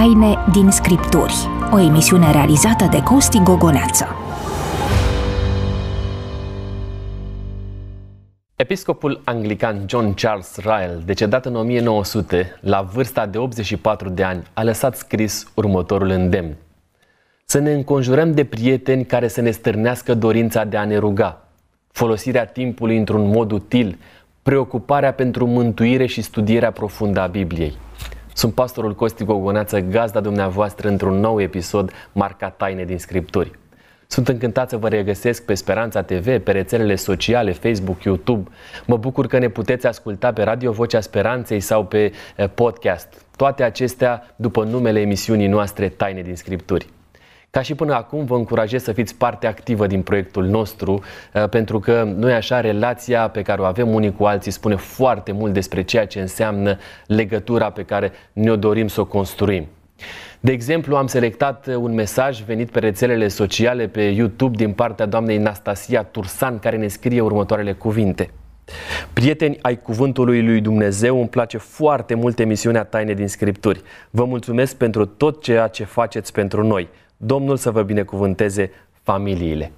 Taine din Scripturi, o emisiune realizată de Costi Gogoneață. Episcopul anglican John Charles Ryle, decedat în 1900, la vârsta de 84 de ani, a lăsat scris următorul îndemn. Să ne înconjurăm de prieteni care să ne stârnească dorința de a ne ruga, folosirea timpului într-un mod util, preocuparea pentru mântuire și studierea profundă a Bibliei. Sunt pastorul Costi Gogoneață, gazda dumneavoastră într-un nou episod marcat Taine din Scripturi. Sunt încântat să vă regăsesc pe Speranța TV, pe rețelele sociale, Facebook, YouTube. Mă bucur că ne puteți asculta pe Radio Vocea Speranței sau pe eh, podcast. Toate acestea după numele emisiunii noastre Taine din Scripturi. Ca și până acum, vă încurajez să fiți parte activă din proiectul nostru, eh, pentru că noi așa relația pe care o avem unii cu alții spune foarte mult despre ceea ce înseamnă legătura pe care ne-o dorim să o construim. De exemplu, am selectat un mesaj venit pe rețelele sociale, pe YouTube, din partea doamnei Nastasia Tursan, care ne scrie următoarele cuvinte. Prieteni ai Cuvântului lui Dumnezeu, îmi place foarte mult emisiunea Taine din Scripturi. Vă mulțumesc pentru tot ceea ce faceți pentru noi. Domnul să vă binecuvânteze familiile.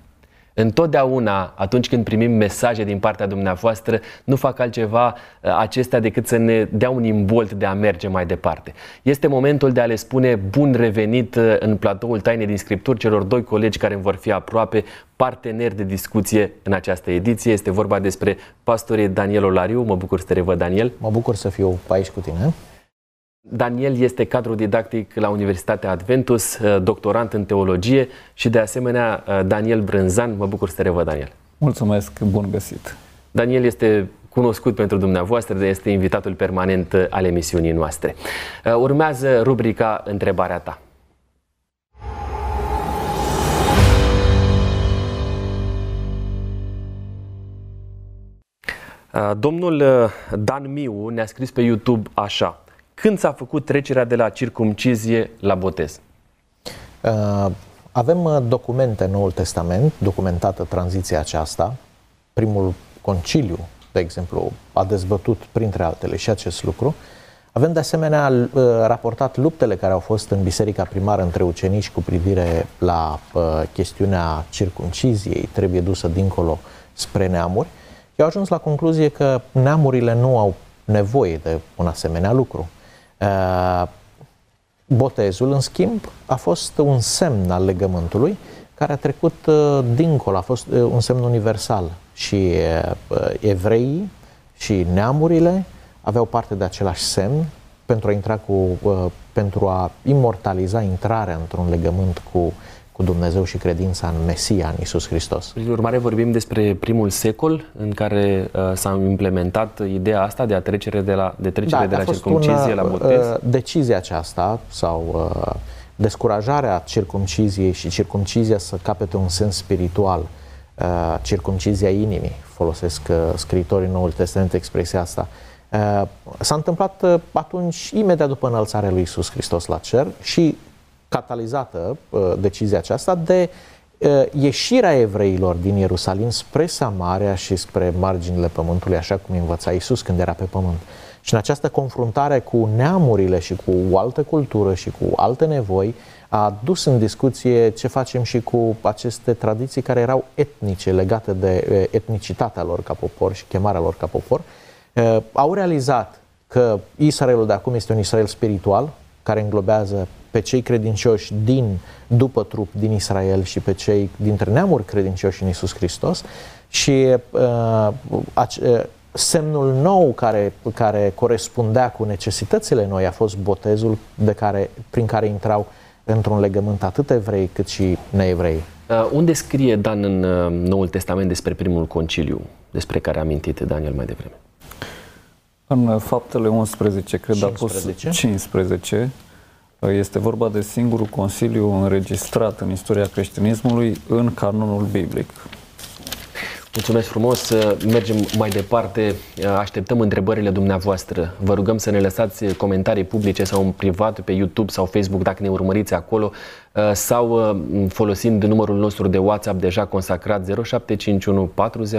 Întotdeauna, atunci când primim mesaje din partea dumneavoastră, nu fac altceva uh, acestea decât să ne dea un imbolt de a merge mai departe. Este momentul de a le spune bun revenit uh, în platoul Taine din Scripturi celor doi colegi care îmi vor fi aproape parteneri de discuție în această ediție. Este vorba despre pastorii Daniel Olariu. Mă bucur să te revăd, Daniel. Mă bucur să fiu aici cu tine. Daniel este cadru didactic la Universitatea Adventus, uh, doctorant în teologie și de asemenea uh, Daniel Brânzan. Mă bucur să te revăd, Daniel. Mulțumesc, bun găsit. Daniel este cunoscut pentru dumneavoastră, este invitatul permanent uh, al emisiunii noastre. Urmează rubrica Întrebarea ta. Domnul Dan Miu ne-a scris pe YouTube așa. Când s-a făcut trecerea de la circumcizie la botez? Uh, avem uh, documente în Noul Testament, documentată tranziția aceasta. Primul conciliu, de exemplu, a dezbătut, printre altele, și acest lucru. Avem de asemenea uh, raportat luptele care au fost în biserica primară între ucenici cu privire la chestiunea circunciziei, trebuie dusă dincolo spre neamuri. Eu au ajuns la concluzie că neamurile nu au nevoie de un asemenea lucru. Uh, botezul, în schimb, a fost un semn al legământului care a trecut uh, dincolo, a fost uh, un semn universal. Și evreii și neamurile aveau parte de același semn pentru a intra cu, pentru a imortaliza intrarea într-un legământ cu cu Dumnezeu și credința în Mesia, în Isus Hristos. Prin urmare, vorbim despre primul secol în care uh, s-a implementat ideea asta de a trecere de la, de trecere da, de la circumcizie una, la botez? Uh, decizia aceasta sau uh, descurajarea circumciziei și circumcizia să capete un sens spiritual, uh, circumcizia inimii, folosesc uh, scritorii Noului Testament expresia asta, uh, s-a întâmplat uh, atunci imediat după înălțarea lui Isus Hristos la cer și catalizată uh, decizia aceasta de uh, ieșirea evreilor din Ierusalim spre Samaria și spre marginile pământului, așa cum învăța Isus când era pe pământ. Și în această confruntare cu neamurile și cu o altă cultură și cu alte nevoi, a dus în discuție ce facem și cu aceste tradiții care erau etnice, legate de uh, etnicitatea lor ca popor și chemarea lor ca popor. Au realizat că Israelul de acum este un Israel spiritual, care înglobează pe cei credincioși din, după trup, din Israel și pe cei dintre neamuri credincioși în Isus Hristos și uh, uh, semnul nou care, care corespundea cu necesitățile noi a fost botezul de care, prin care intrau într-un legământ atât evrei cât și neevrei. Uh, unde scrie Dan în uh, Noul Testament despre primul conciliu, despre care a amintit Daniel mai devreme? În Faptele 11, cred 15? a fost 15, este vorba de singurul consiliu înregistrat în istoria creștinismului în canonul biblic. Mulțumesc frumos, mergem mai departe, așteptăm întrebările dumneavoastră. Vă rugăm să ne lăsați comentarii publice sau în privat pe YouTube sau Facebook dacă ne urmăriți acolo sau folosind numărul nostru de WhatsApp deja consacrat 0751 400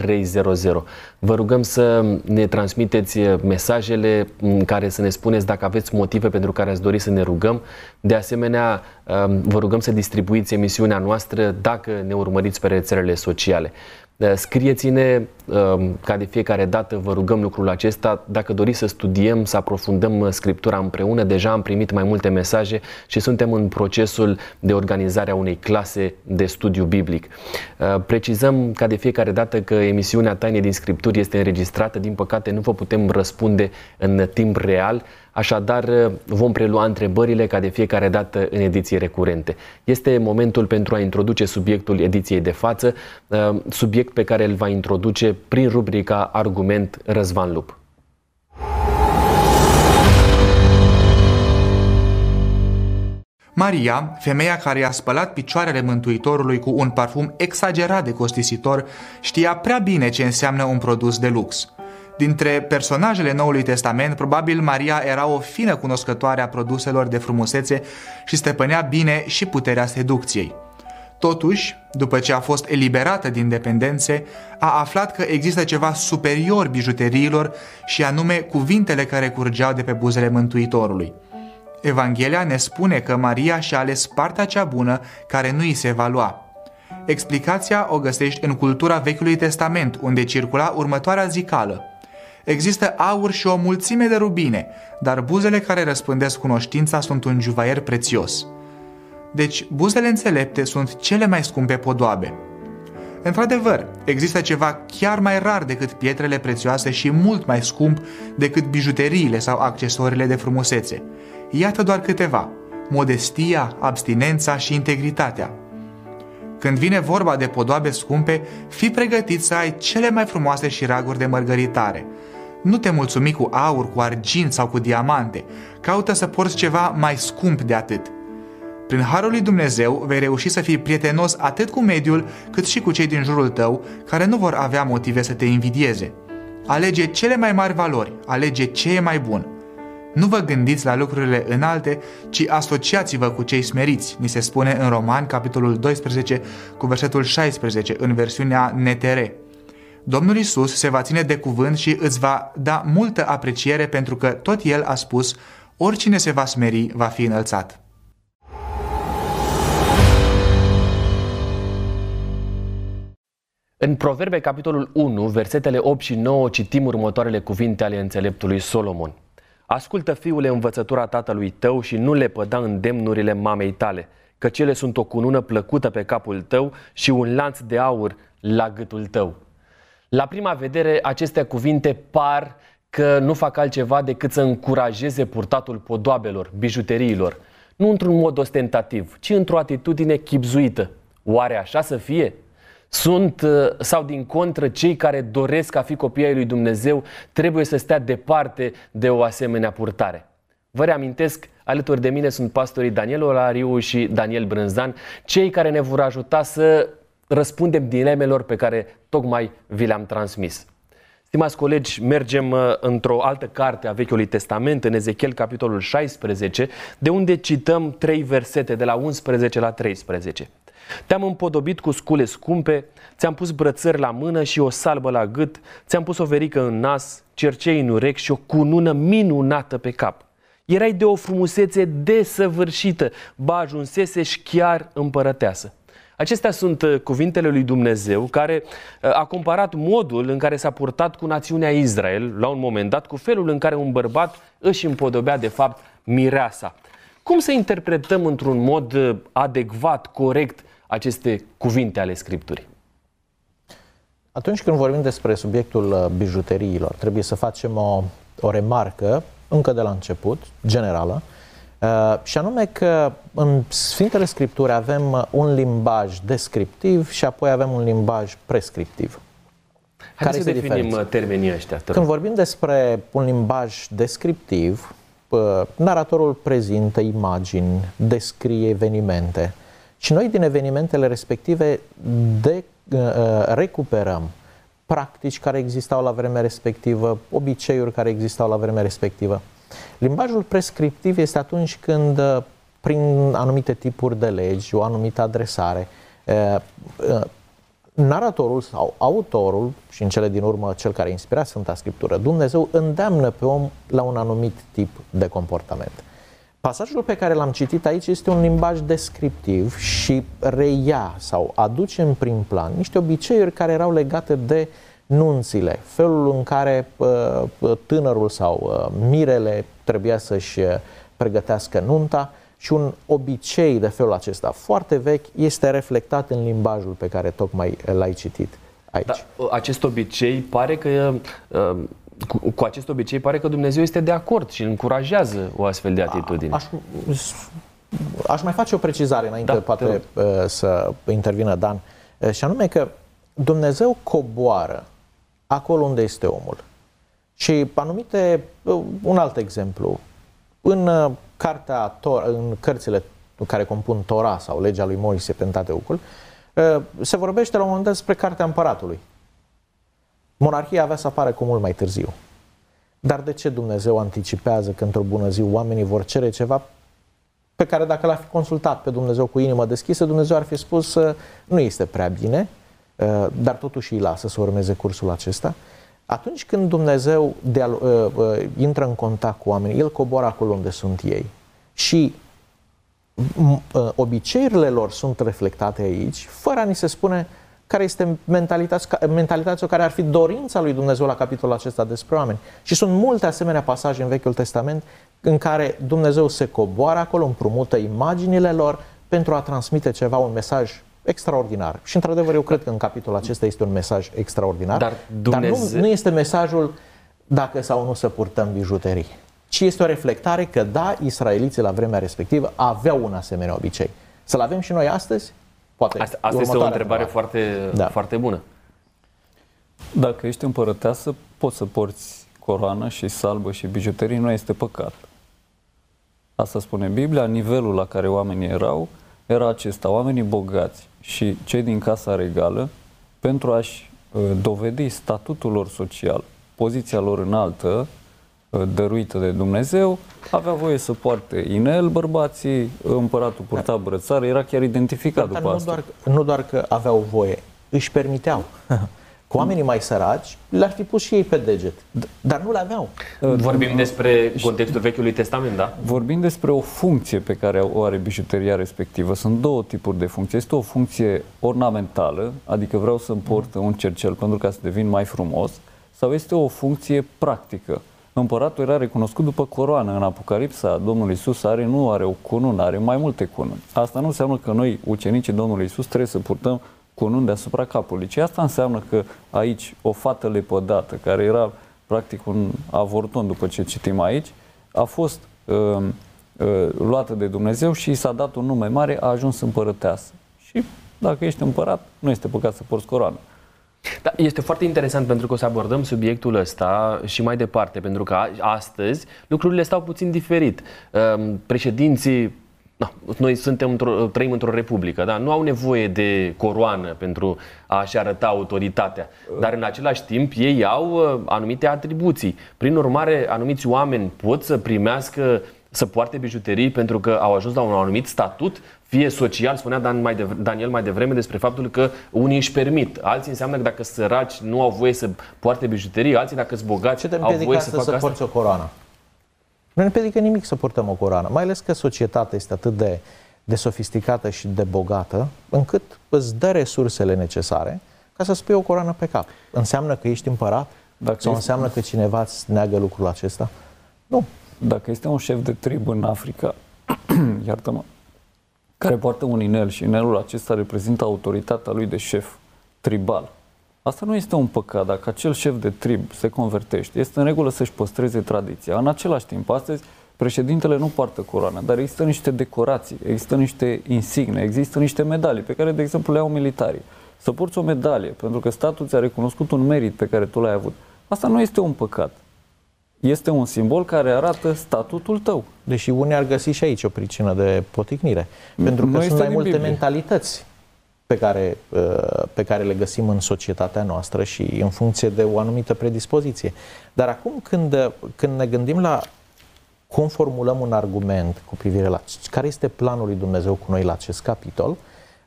300. Vă rugăm să ne transmiteți mesajele în care să ne spuneți dacă aveți motive pentru care ați dori să ne rugăm. De asemenea, um, vă rugăm să distribuiți emisiunea noastră dacă ne urmăriți pe rețelele sociale. Uh, scrieți-ne, um, ca de fiecare dată vă rugăm lucrul acesta, dacă doriți să studiem, să aprofundăm uh, Scriptura împreună, deja am primit mai multe mesaje și suntem în procesul de organizare a unei clase de studiu biblic. Uh, precizăm ca de fiecare dată că emisiunea Taine din Scripturi este înregistrată, din păcate nu vă putem răspunde în timp real, Așadar, vom prelua întrebările ca de fiecare dată în ediții recurente. Este momentul pentru a introduce subiectul ediției de față, uh, subiect pe care îl va introduce prin rubrica Argument Răzvan Lup. Maria, femeia care i-a spălat picioarele Mântuitorului cu un parfum exagerat de costisitor, știa prea bine ce înseamnă un produs de lux. Dintre personajele Noului Testament, probabil Maria era o fină cunoscătoare a produselor de frumusețe și stăpânea bine și puterea seducției. Totuși, după ce a fost eliberată din dependențe, a aflat că există ceva superior bijuteriilor și anume cuvintele care curgeau de pe buzele Mântuitorului. Evanghelia ne spune că Maria și-a ales partea cea bună care nu îi se va lua. Explicația o găsești în cultura Vechiului Testament, unde circula următoarea zicală – Există aur și o mulțime de rubine, dar buzele care răspândesc cunoștința sunt un juvaier prețios. Deci, buzele înțelepte sunt cele mai scumpe podoabe. Într-adevăr, există ceva chiar mai rar decât pietrele prețioase și mult mai scump decât bijuteriile sau accesoriile de frumusețe. Iată doar câteva. Modestia, abstinența și integritatea. Când vine vorba de podoabe scumpe, fii pregătit să ai cele mai frumoase și raguri de mărgăritare – nu te mulțumi cu aur, cu argint sau cu diamante. Caută să porți ceva mai scump de atât. Prin harul lui Dumnezeu vei reuși să fii prietenos atât cu mediul cât și cu cei din jurul tău care nu vor avea motive să te invidieze. Alege cele mai mari valori, alege ce e mai bun. Nu vă gândiți la lucrurile înalte, ci asociați-vă cu cei smeriți, ni se spune în Roman, capitolul 12, cu versetul 16, în versiunea NTR. Domnul Isus se va ține de cuvânt și îți va da multă apreciere pentru că tot El a spus, oricine se va smeri va fi înălțat. În Proverbe, capitolul 1, versetele 8 și 9, citim următoarele cuvinte ale înțeleptului Solomon. Ascultă, fiule, învățătura tatălui tău și nu le păda îndemnurile mamei tale, că cele sunt o cunună plăcută pe capul tău și un lanț de aur la gâtul tău. La prima vedere, aceste cuvinte par că nu fac altceva decât să încurajeze purtatul podoabelor, bijuteriilor, nu într-un mod ostentativ, ci într-o atitudine chipzuită. Oare așa să fie? Sunt uh, sau din contră cei care doresc a fi copii ai lui Dumnezeu trebuie să stea departe de o asemenea purtare. Vă reamintesc, alături de mine sunt pastorii Daniel Olariu și Daniel Brânzan, cei care ne vor ajuta să răspundem dilemelor pe care tocmai vi le-am transmis. Stimați colegi, mergem uh, într-o altă carte a Vechiului Testament, în Ezechiel, capitolul 16, de unde cităm trei versete, de la 11 la 13. Te-am împodobit cu scule scumpe, ți-am pus brățări la mână și o salbă la gât, ți-am pus o verică în nas, cercei în urechi și o cunună minunată pe cap. Erai de o frumusețe desăvârșită, ba ajunseseși chiar împărăteasă. Acestea sunt uh, cuvintele lui Dumnezeu care uh, a comparat modul în care s-a purtat cu națiunea Israel la un moment dat cu felul în care un bărbat își împodobea de fapt mireasa. Cum să interpretăm într-un mod uh, adecvat, corect aceste cuvinte ale Scripturii? Atunci când vorbim despre subiectul bijuteriilor, trebuie să facem o, o remarcă încă de la început, generală, Uh, și anume că în Sfintele Scripturi avem uh, un limbaj descriptiv și apoi avem un limbaj prescriptiv. Hai care să definim diferența? Uh, termenii ăștia. Când vorbim despre un limbaj descriptiv, naratorul prezintă imagini, descrie evenimente și noi din evenimentele respective de, recuperăm practici care existau la vremea respectivă, obiceiuri care existau la vremea respectivă. Limbajul prescriptiv este atunci când, uh, prin anumite tipuri de legi, o anumită adresare, uh, uh, naratorul sau autorul și în cele din urmă cel care inspira Sfânta Scriptură, Dumnezeu îndeamnă pe om la un anumit tip de comportament. Pasajul pe care l-am citit aici este un limbaj descriptiv și reia sau aduce în prim plan niște obiceiuri care erau legate de nunțile, felul în care uh, tânărul sau uh, mirele trebuia să-și uh, pregătească nunta și un obicei de felul acesta foarte vechi este reflectat în limbajul pe care tocmai l-ai citit aici. Da, acest obicei pare că uh, cu, cu acest obicei pare că Dumnezeu este de acord și încurajează o astfel de atitudine. Aș, aș mai face o precizare înainte, da, poate uh, să intervină Dan, uh, și anume că Dumnezeu coboară acolo unde este omul. Și anumite, uh, un alt exemplu, în cartea, în cărțile care compun Tora sau legea lui Moise, Pentateucul, se vorbește la un moment dat despre cartea împăratului. Monarhia avea să apară cu mult mai târziu. Dar de ce Dumnezeu anticipează că într-o bună zi oamenii vor cere ceva pe care dacă l-ar fi consultat pe Dumnezeu cu inimă deschisă, Dumnezeu ar fi spus nu este prea bine, uh, dar totuși îi lasă să urmeze cursul acesta. Atunci când Dumnezeu de uh, uh, intră în contact cu oamenii, El coboară acolo unde sunt ei. Și obiceiurile lor sunt reflectate aici, fără a ni se spune care este mentalitatea, mentalitatea care ar fi dorința lui Dumnezeu la capitolul acesta despre oameni. Și sunt multe asemenea pasaje în Vechiul Testament în care Dumnezeu se coboară acolo, împrumută imaginile lor pentru a transmite ceva, un mesaj extraordinar. Și într-adevăr eu cred că în capitolul acesta este un mesaj extraordinar, dar, Dumnezeu... dar nu, nu este mesajul dacă sau nu să purtăm bijuterii, ci este o reflectare că da, israeliții la vremea respectivă aveau un asemenea obicei. Să-l avem și noi astăzi? Poate asta, asta este o întrebare foarte, da. foarte bună. Dacă ești împărăteasă, poți să porți coroană și salbă și bijuterii, nu este păcat. Asta spune Biblia, nivelul la care oamenii erau era acesta, oamenii bogați și cei din casa regală, pentru a-și uh, dovedi statutul lor social, poziția lor înaltă, Uh, dăruită de Dumnezeu, avea voie să poarte inel bărbații, împăratul purta brățară, era chiar identificat Dar după nu asta. Doar, nu doar că aveau voie, își permiteau. Cu oamenii mai săraci, le-ar fi pus și ei pe deget, dar nu le aveau. Uh, Vorbim despre contextul Vechiului Testament, da? Vorbim despre o funcție pe care o are bijuteria respectivă. Sunt două tipuri de funcție. Este o funcție ornamentală, adică vreau să-mi port un cercel pentru ca să devin mai frumos, sau este o funcție practică împăratul era recunoscut după coroană. În Apocalipsa, Domnul Isus are, nu are o cunună, are mai multe cununi. Asta nu înseamnă că noi, ucenicii Domnului Isus, trebuie să purtăm cununi deasupra capului, ci asta înseamnă că aici o fată lepădată, care era practic un avorton după ce citim aici, a fost uh, uh, luată de Dumnezeu și i s-a dat un nume mare, a ajuns împărăteasă. Și dacă ești împărat, nu este păcat să porți coroană. Da, este foarte interesant pentru că o să abordăm subiectul ăsta și mai departe, pentru că astăzi lucrurile stau puțin diferit. Ehm, președinții Da, noi suntem într-o, trăim într-o republică, da? nu au nevoie de coroană pentru a-și arăta autoritatea, dar în același timp ei au uh, anumite atribuții. Prin urmare, anumiți oameni pot să primească să poarte bijuterii pentru că au ajuns la un anumit statut, fie social, spunea Dan mai de, Daniel mai devreme despre faptul că unii își permit, alții înseamnă că dacă săraci nu au voie să poarte bijuterii, alții dacă sunt bogați Ce te au voie să facă să asta. porți o coroană? Nu ne împiedică nimic să purtăm o coroană, mai ales că societatea este atât de, de sofisticată și de bogată, încât îți dă resursele necesare ca să spui o coroană pe cap. Înseamnă că ești împărat? Dacă Sau este... înseamnă că cineva îți neagă lucrul acesta? Nu. Dacă este un șef de trib în Africa, iartă-mă, care poartă un inel și inelul acesta reprezintă autoritatea lui de șef tribal. Asta nu este un păcat dacă acel șef de trib se convertește. Este în regulă să-și păstreze tradiția. În același timp, astăzi, președintele nu poartă coroană, dar există niște decorații, există niște insigne, există niște medalii pe care, de exemplu, le au militarii. Să porți o medalie pentru că statul ți-a recunoscut un merit pe care tu l-ai avut. Asta nu este un păcat este un simbol care arată statutul tău. Deși unii ar găsi și aici o pricină de poticnire. Pentru că sunt mai multe Biblie. mentalități pe care, uh, pe care le găsim în societatea noastră și în funcție de o anumită predispoziție. Dar acum când, când ne gândim la cum formulăm un argument cu privire la care este planul lui Dumnezeu cu noi la acest capitol,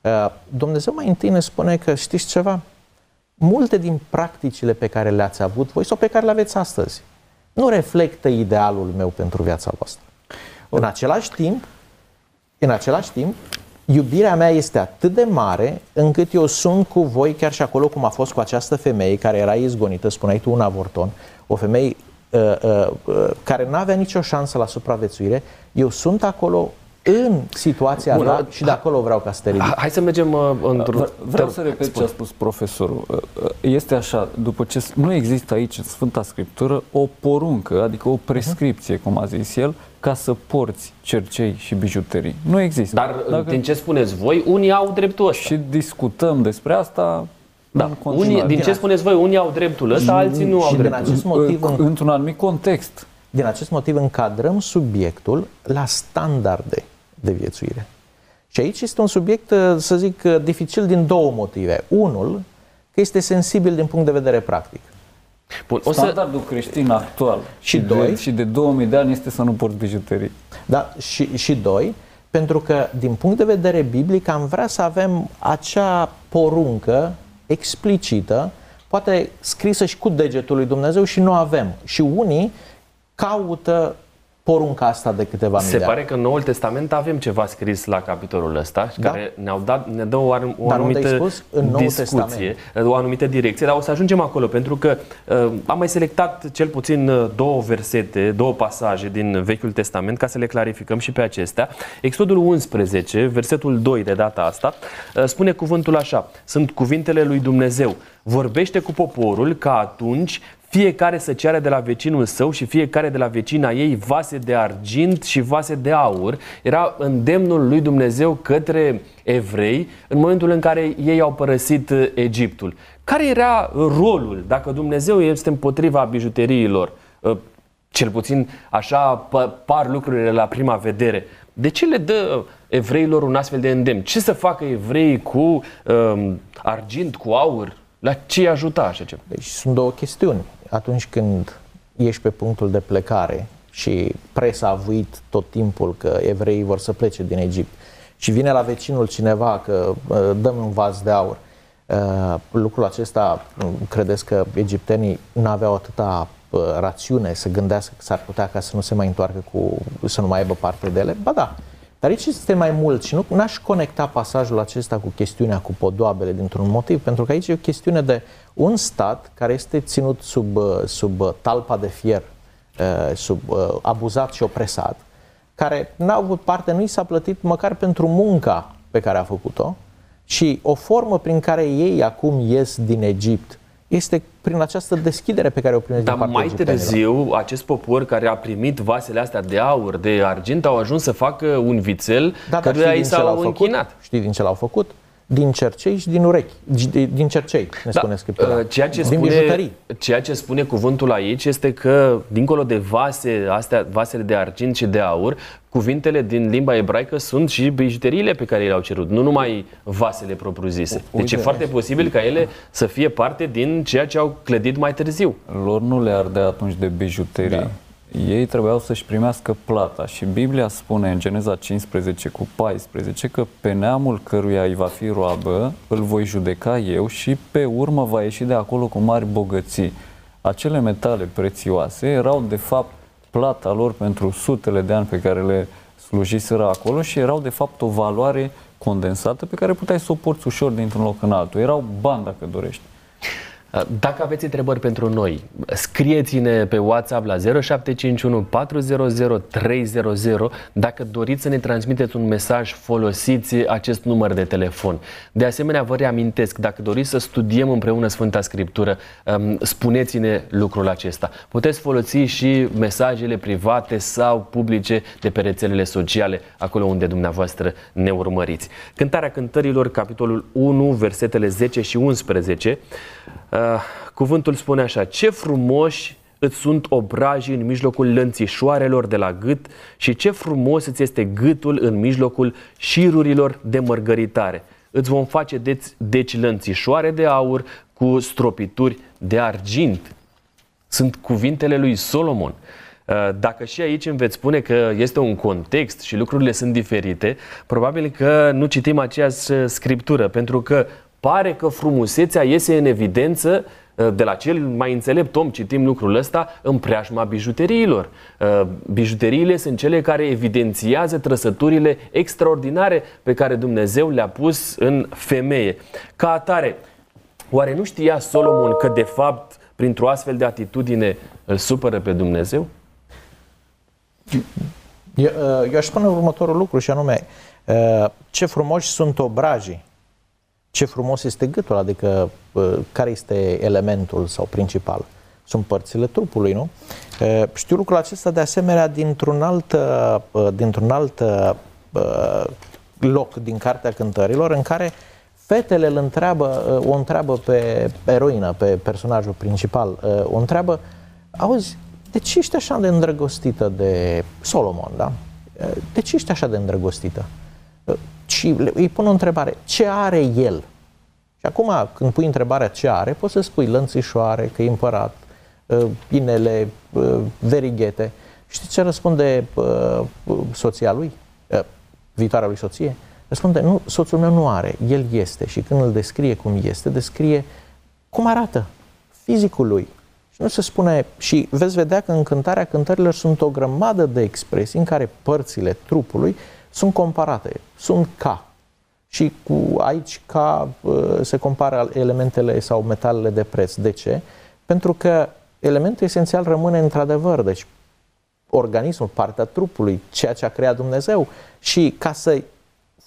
Uh, Dumnezeu mai întâi ne spune că știți ceva? Multe din practicile pe care le-ați avut voi sau pe care le aveți astăzi nu reflectă idealul meu pentru viața voastră. În același timp, în același timp, iubirea mea este atât de mare încât eu sunt cu voi chiar și acolo cum a fost cu această femeie care era izgonită, spuneai tu un avorton, o femeie uh, uh, uh, care nu avea nicio șansă la supraviețuire, eu sunt acolo în situația Bun, ta și de acolo vreau ca să te ridic. Hai să mergem uh, într-un... Vreau să repet ce a spus profesorul. Uh, uh, este așa, după ce nu există aici în Sfânta Scriptură o poruncă, adică o prescripție, cum a zis el, ca să porți cercei și bijuterii. Nu există. Dar Dacă... din ce spuneți voi, unii au dreptul ăsta. Și discutăm despre asta da. Unii, din ce spuneți voi, unii au dreptul ăsta, alții nu au dreptul. Acest motiv, într-un anumit context. Din acest motiv încadrăm subiectul la standarde de viețuire. Și aici este un subiect, să zic, dificil din două motive. Unul, că este sensibil din punct de vedere practic. Bun, o Standardul să... creștin actual și, și, doi, de, și de 2000 de ani este să nu porți bijuterii. Da, și, și doi, pentru că din punct de vedere biblic am vrea să avem acea poruncă explicită, poate scrisă și cu degetul lui Dumnezeu și nu avem. Și unii caută porunca asta de câteva mii Se pare că în Noul Testament avem ceva scris la capitolul ăsta da? care ne-au dat, ne dă o, o anumită în discuție, Testament? o anumită direcție, dar o să ajungem acolo pentru că uh, am mai selectat cel puțin uh, două versete, două pasaje din Vechiul Testament ca să le clarificăm și pe acestea. Exodul 11, versetul 2 de data asta, uh, spune cuvântul așa, sunt cuvintele lui Dumnezeu, vorbește cu poporul ca atunci fiecare să ceară de la vecinul său și fiecare de la vecina ei vase de argint și vase de aur. Era îndemnul lui Dumnezeu către evrei în momentul în care ei au părăsit uh, Egiptul. Care era rolul, dacă Dumnezeu este împotriva bijuteriilor? Uh, cel puțin așa par lucrurile la prima vedere. De ce le dă evreilor un astfel de îndemn? Ce să facă evreii cu um, argint, cu aur? La ce ajuta așa ceva? Deci sunt două chestiuni atunci când ești pe punctul de plecare și presa a vuit tot timpul că evreii vor să plece din Egipt și vine la vecinul cineva că dăm un vas de aur, uh, lucrul acesta, credeți că egiptenii nu aveau atâta uh, rațiune să gândească că s-ar putea ca să nu se mai întoarcă cu, să nu mai aibă parte de ele? Ba da, dar aici este mai mult și nu aș conecta pasajul acesta cu chestiunea cu podoabele dintr-un motiv, pentru că aici e o chestiune de un stat care este ținut sub, uh, sub uh, talpa de fier, uh, sub abuzat și opresat, care n-a avut parte, nu i s-a plătit măcar pentru munca pe care a făcut-o și o formă prin care ei acum ies din Egipt este prin această deschidere pe care o primesc Dar din mai târziu, acest popor care a primit vasele astea de aur, de argint, au ajuns să facă un vițel da, căruia i s-au închinat. Făcut? Știi din ce l-au făcut? Din cercei și din urechi, din cercei, ne da, spune Scriptura. Uh, ceea ce din spune, bijuterii. Ceea ce spune cuvântul aici este că, dincolo de vase, astea, vasele de argint și de aur, cuvintele din limba ebraică sunt și bijuteriile pe care le-au cerut, nu numai vasele propriu-zise. Deci e foarte posibil ca ele să fie parte din ceea ce au clădit mai târziu. Lor nu le ardea atunci de bijuterii. Da ei trebuiau să-și primească plata și Biblia spune în Geneza 15 cu 14 că pe neamul căruia îi va fi roabă îl voi judeca eu și pe urmă va ieși de acolo cu mari bogății. Acele metale prețioase erau de fapt plata lor pentru sutele de ani pe care le slujiseră acolo și erau de fapt o valoare condensată pe care puteai să o porți ușor dintr-un loc în altul. Erau bani dacă dorești. Dacă aveți întrebări pentru noi, scrieți-ne pe WhatsApp la 0751 400 300. Dacă doriți să ne transmiteți un mesaj, folosiți acest număr de telefon. De asemenea, vă reamintesc, dacă doriți să studiem împreună Sfânta Scriptură, um, spuneți-ne lucrul acesta. Puteți folosi și mesajele private sau publice de pe rețelele sociale, acolo unde dumneavoastră ne urmăriți. Cântarea cântărilor, capitolul 1, versetele 10 și 11. Uh, cuvântul spune așa, ce frumoși îți sunt obrajii în mijlocul lănțișoarelor de la gât și ce frumos îți este gâtul în mijlocul șirurilor de mărgăritare. Îți vom face deci, deci lănțișoare de aur cu stropituri de argint. Sunt cuvintele lui Solomon. Uh, dacă și aici îmi veți spune că este un context și lucrurile sunt diferite, probabil că nu citim aceeași uh, scriptură, pentru că pare că frumusețea iese în evidență uh, de la cel mai înțelept om, citim lucrul ăsta, în preajma bijuteriilor. Bijuteriile sunt cele care evidențiază trăsăturile extraordinare pe care Dumnezeu le-a pus în femeie. Ca atare, oare nu știa Solomon că de fapt printr-o astfel de atitudine îl supără pe Dumnezeu? Eu, uh, eu aș spune următorul lucru și anume, uh, ce frumoși sunt obrajii, ce frumos este gâtul, adică uh, care este elementul sau principal. Sunt părțile trupului, nu? Știu lucrul acesta de asemenea dintr-un alt, dintr-un alt loc din Cartea Cântărilor în care fetele îl întreabă, o întreabă pe eroină, pe personajul principal, o întreabă, auzi, de ce ești așa de îndrăgostită de Solomon, da? De ce ești așa de îndrăgostită? Și îi pun o întrebare, ce are el? Și acum, când pui întrebarea ce are, poți să spui lănțișoare, că e împărat, ă, inele, ă, verighete. Știți ce răspunde ă, soția lui, viitoarea lui soție? Răspunde, nu, soțul meu nu are, el este. Și când îl descrie cum este, descrie cum arată, fizicul lui, și nu se spune, și veți vedea că în cântarea cântărilor sunt o grămadă de expresii în care părțile trupului sunt comparate, sunt ca. Și cu aici ca uh, se compară elementele sau metalele de preț. De ce? Pentru că elementul esențial rămâne într-adevăr, deci organismul, partea trupului, ceea ce a creat Dumnezeu și ca să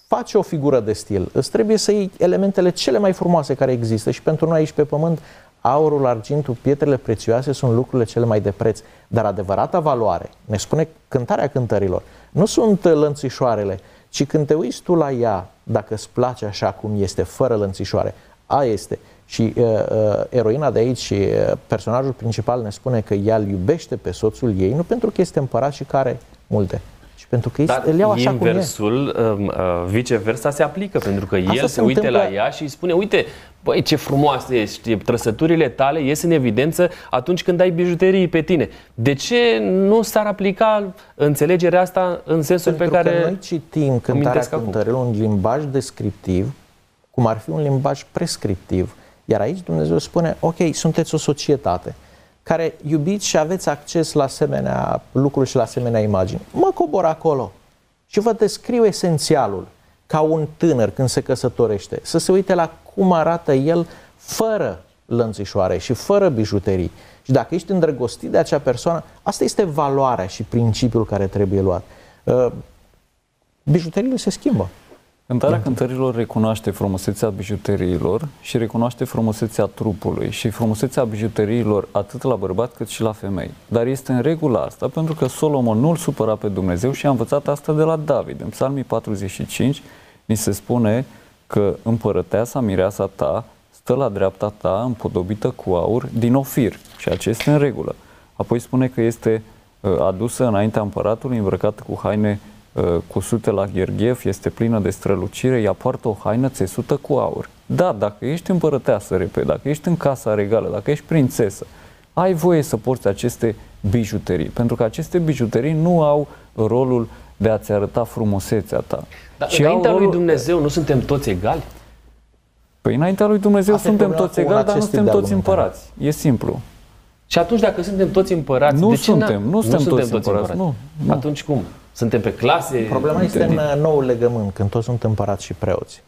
faci o figură de stil, îți trebuie să iei elementele cele mai frumoase care există și pentru noi aici pe pământ aurul, argintul, pietrele prețioase sunt lucrurile cele mai de preț. Dar adevărata valoare, ne spune cântarea cântărilor, nu sunt lănțișoarele, ci când te uiți tu la ea, dacă îți place așa cum este, fără lănțișoare, a este. Și uh, uh, eroina de aici, uh, personajul principal ne spune că ea îl iubește pe soțul ei, nu pentru că este împărat și care multe, pentru că Dar îl iau așa inversul, cum e. Um, uh, viceversa se aplică, pentru că Asta el se, se uite întâmplă... la ea și îi spune, uite, băi, ce frumoasă ești, trăsăturile tale ies în evidență atunci când ai bijuterii pe tine. De ce nu s-ar aplica înțelegerea asta în sensul pentru pe care... Că noi citim cântarea cântărilor un limbaj descriptiv, cum ar fi un limbaj prescriptiv. Iar aici Dumnezeu spune, ok, sunteți o societate care iubiți și aveți acces la asemenea lucruri și la asemenea imagini. Mă cobor acolo și vă descriu esențialul ca un tânăr când se căsătorește, să se uite la cum arată el fără lănțișoare și fără bijuterii. Și dacă ești îndrăgostit de acea persoană, asta este valoarea și principiul care trebuie luat. Uh, bijuteriile se schimbă. Cântarea cântărilor recunoaște frumusețea bijuteriilor și recunoaște frumusețea trupului și frumusețea bijuteriilor atât la bărbat cât și la femei. Dar este în regulă asta pentru că Solomon nu-l supăra pe Dumnezeu și a învățat asta de la David. În psalmii 45 ni se spune că împărăteasa, mireasa ta, stă la dreapta ta împodobită cu aur din ofir și acesta este în regulă. Apoi spune că este uh, adusă înaintea împăratului îmbrăcată cu haine Uh, cusute la Gherghiev, este plină de strălucire, ea poartă o haină țesută cu aur. Da, dacă ești împărăteasă, repede, dacă ești în casa regală, dacă ești prințesă, ai voie să porți aceste bijuterii, pentru că aceste bijuterii nu au rolul de a-ți arăta frumusețea ta. Dar ci înaintea rolul... lui Dumnezeu nu suntem toți egali? Păi înaintea lui Dumnezeu Asta suntem toți egali, dar nu suntem toți împărați. E simplu. Și atunci dacă suntem toți împărați, nu de ce suntem, nu, nu suntem, suntem toți, toți împărați. împărați. Nu, nu. Atunci cum? Suntem pe clase? Problema este în noul legământ, când toți sunt împărați și preoți.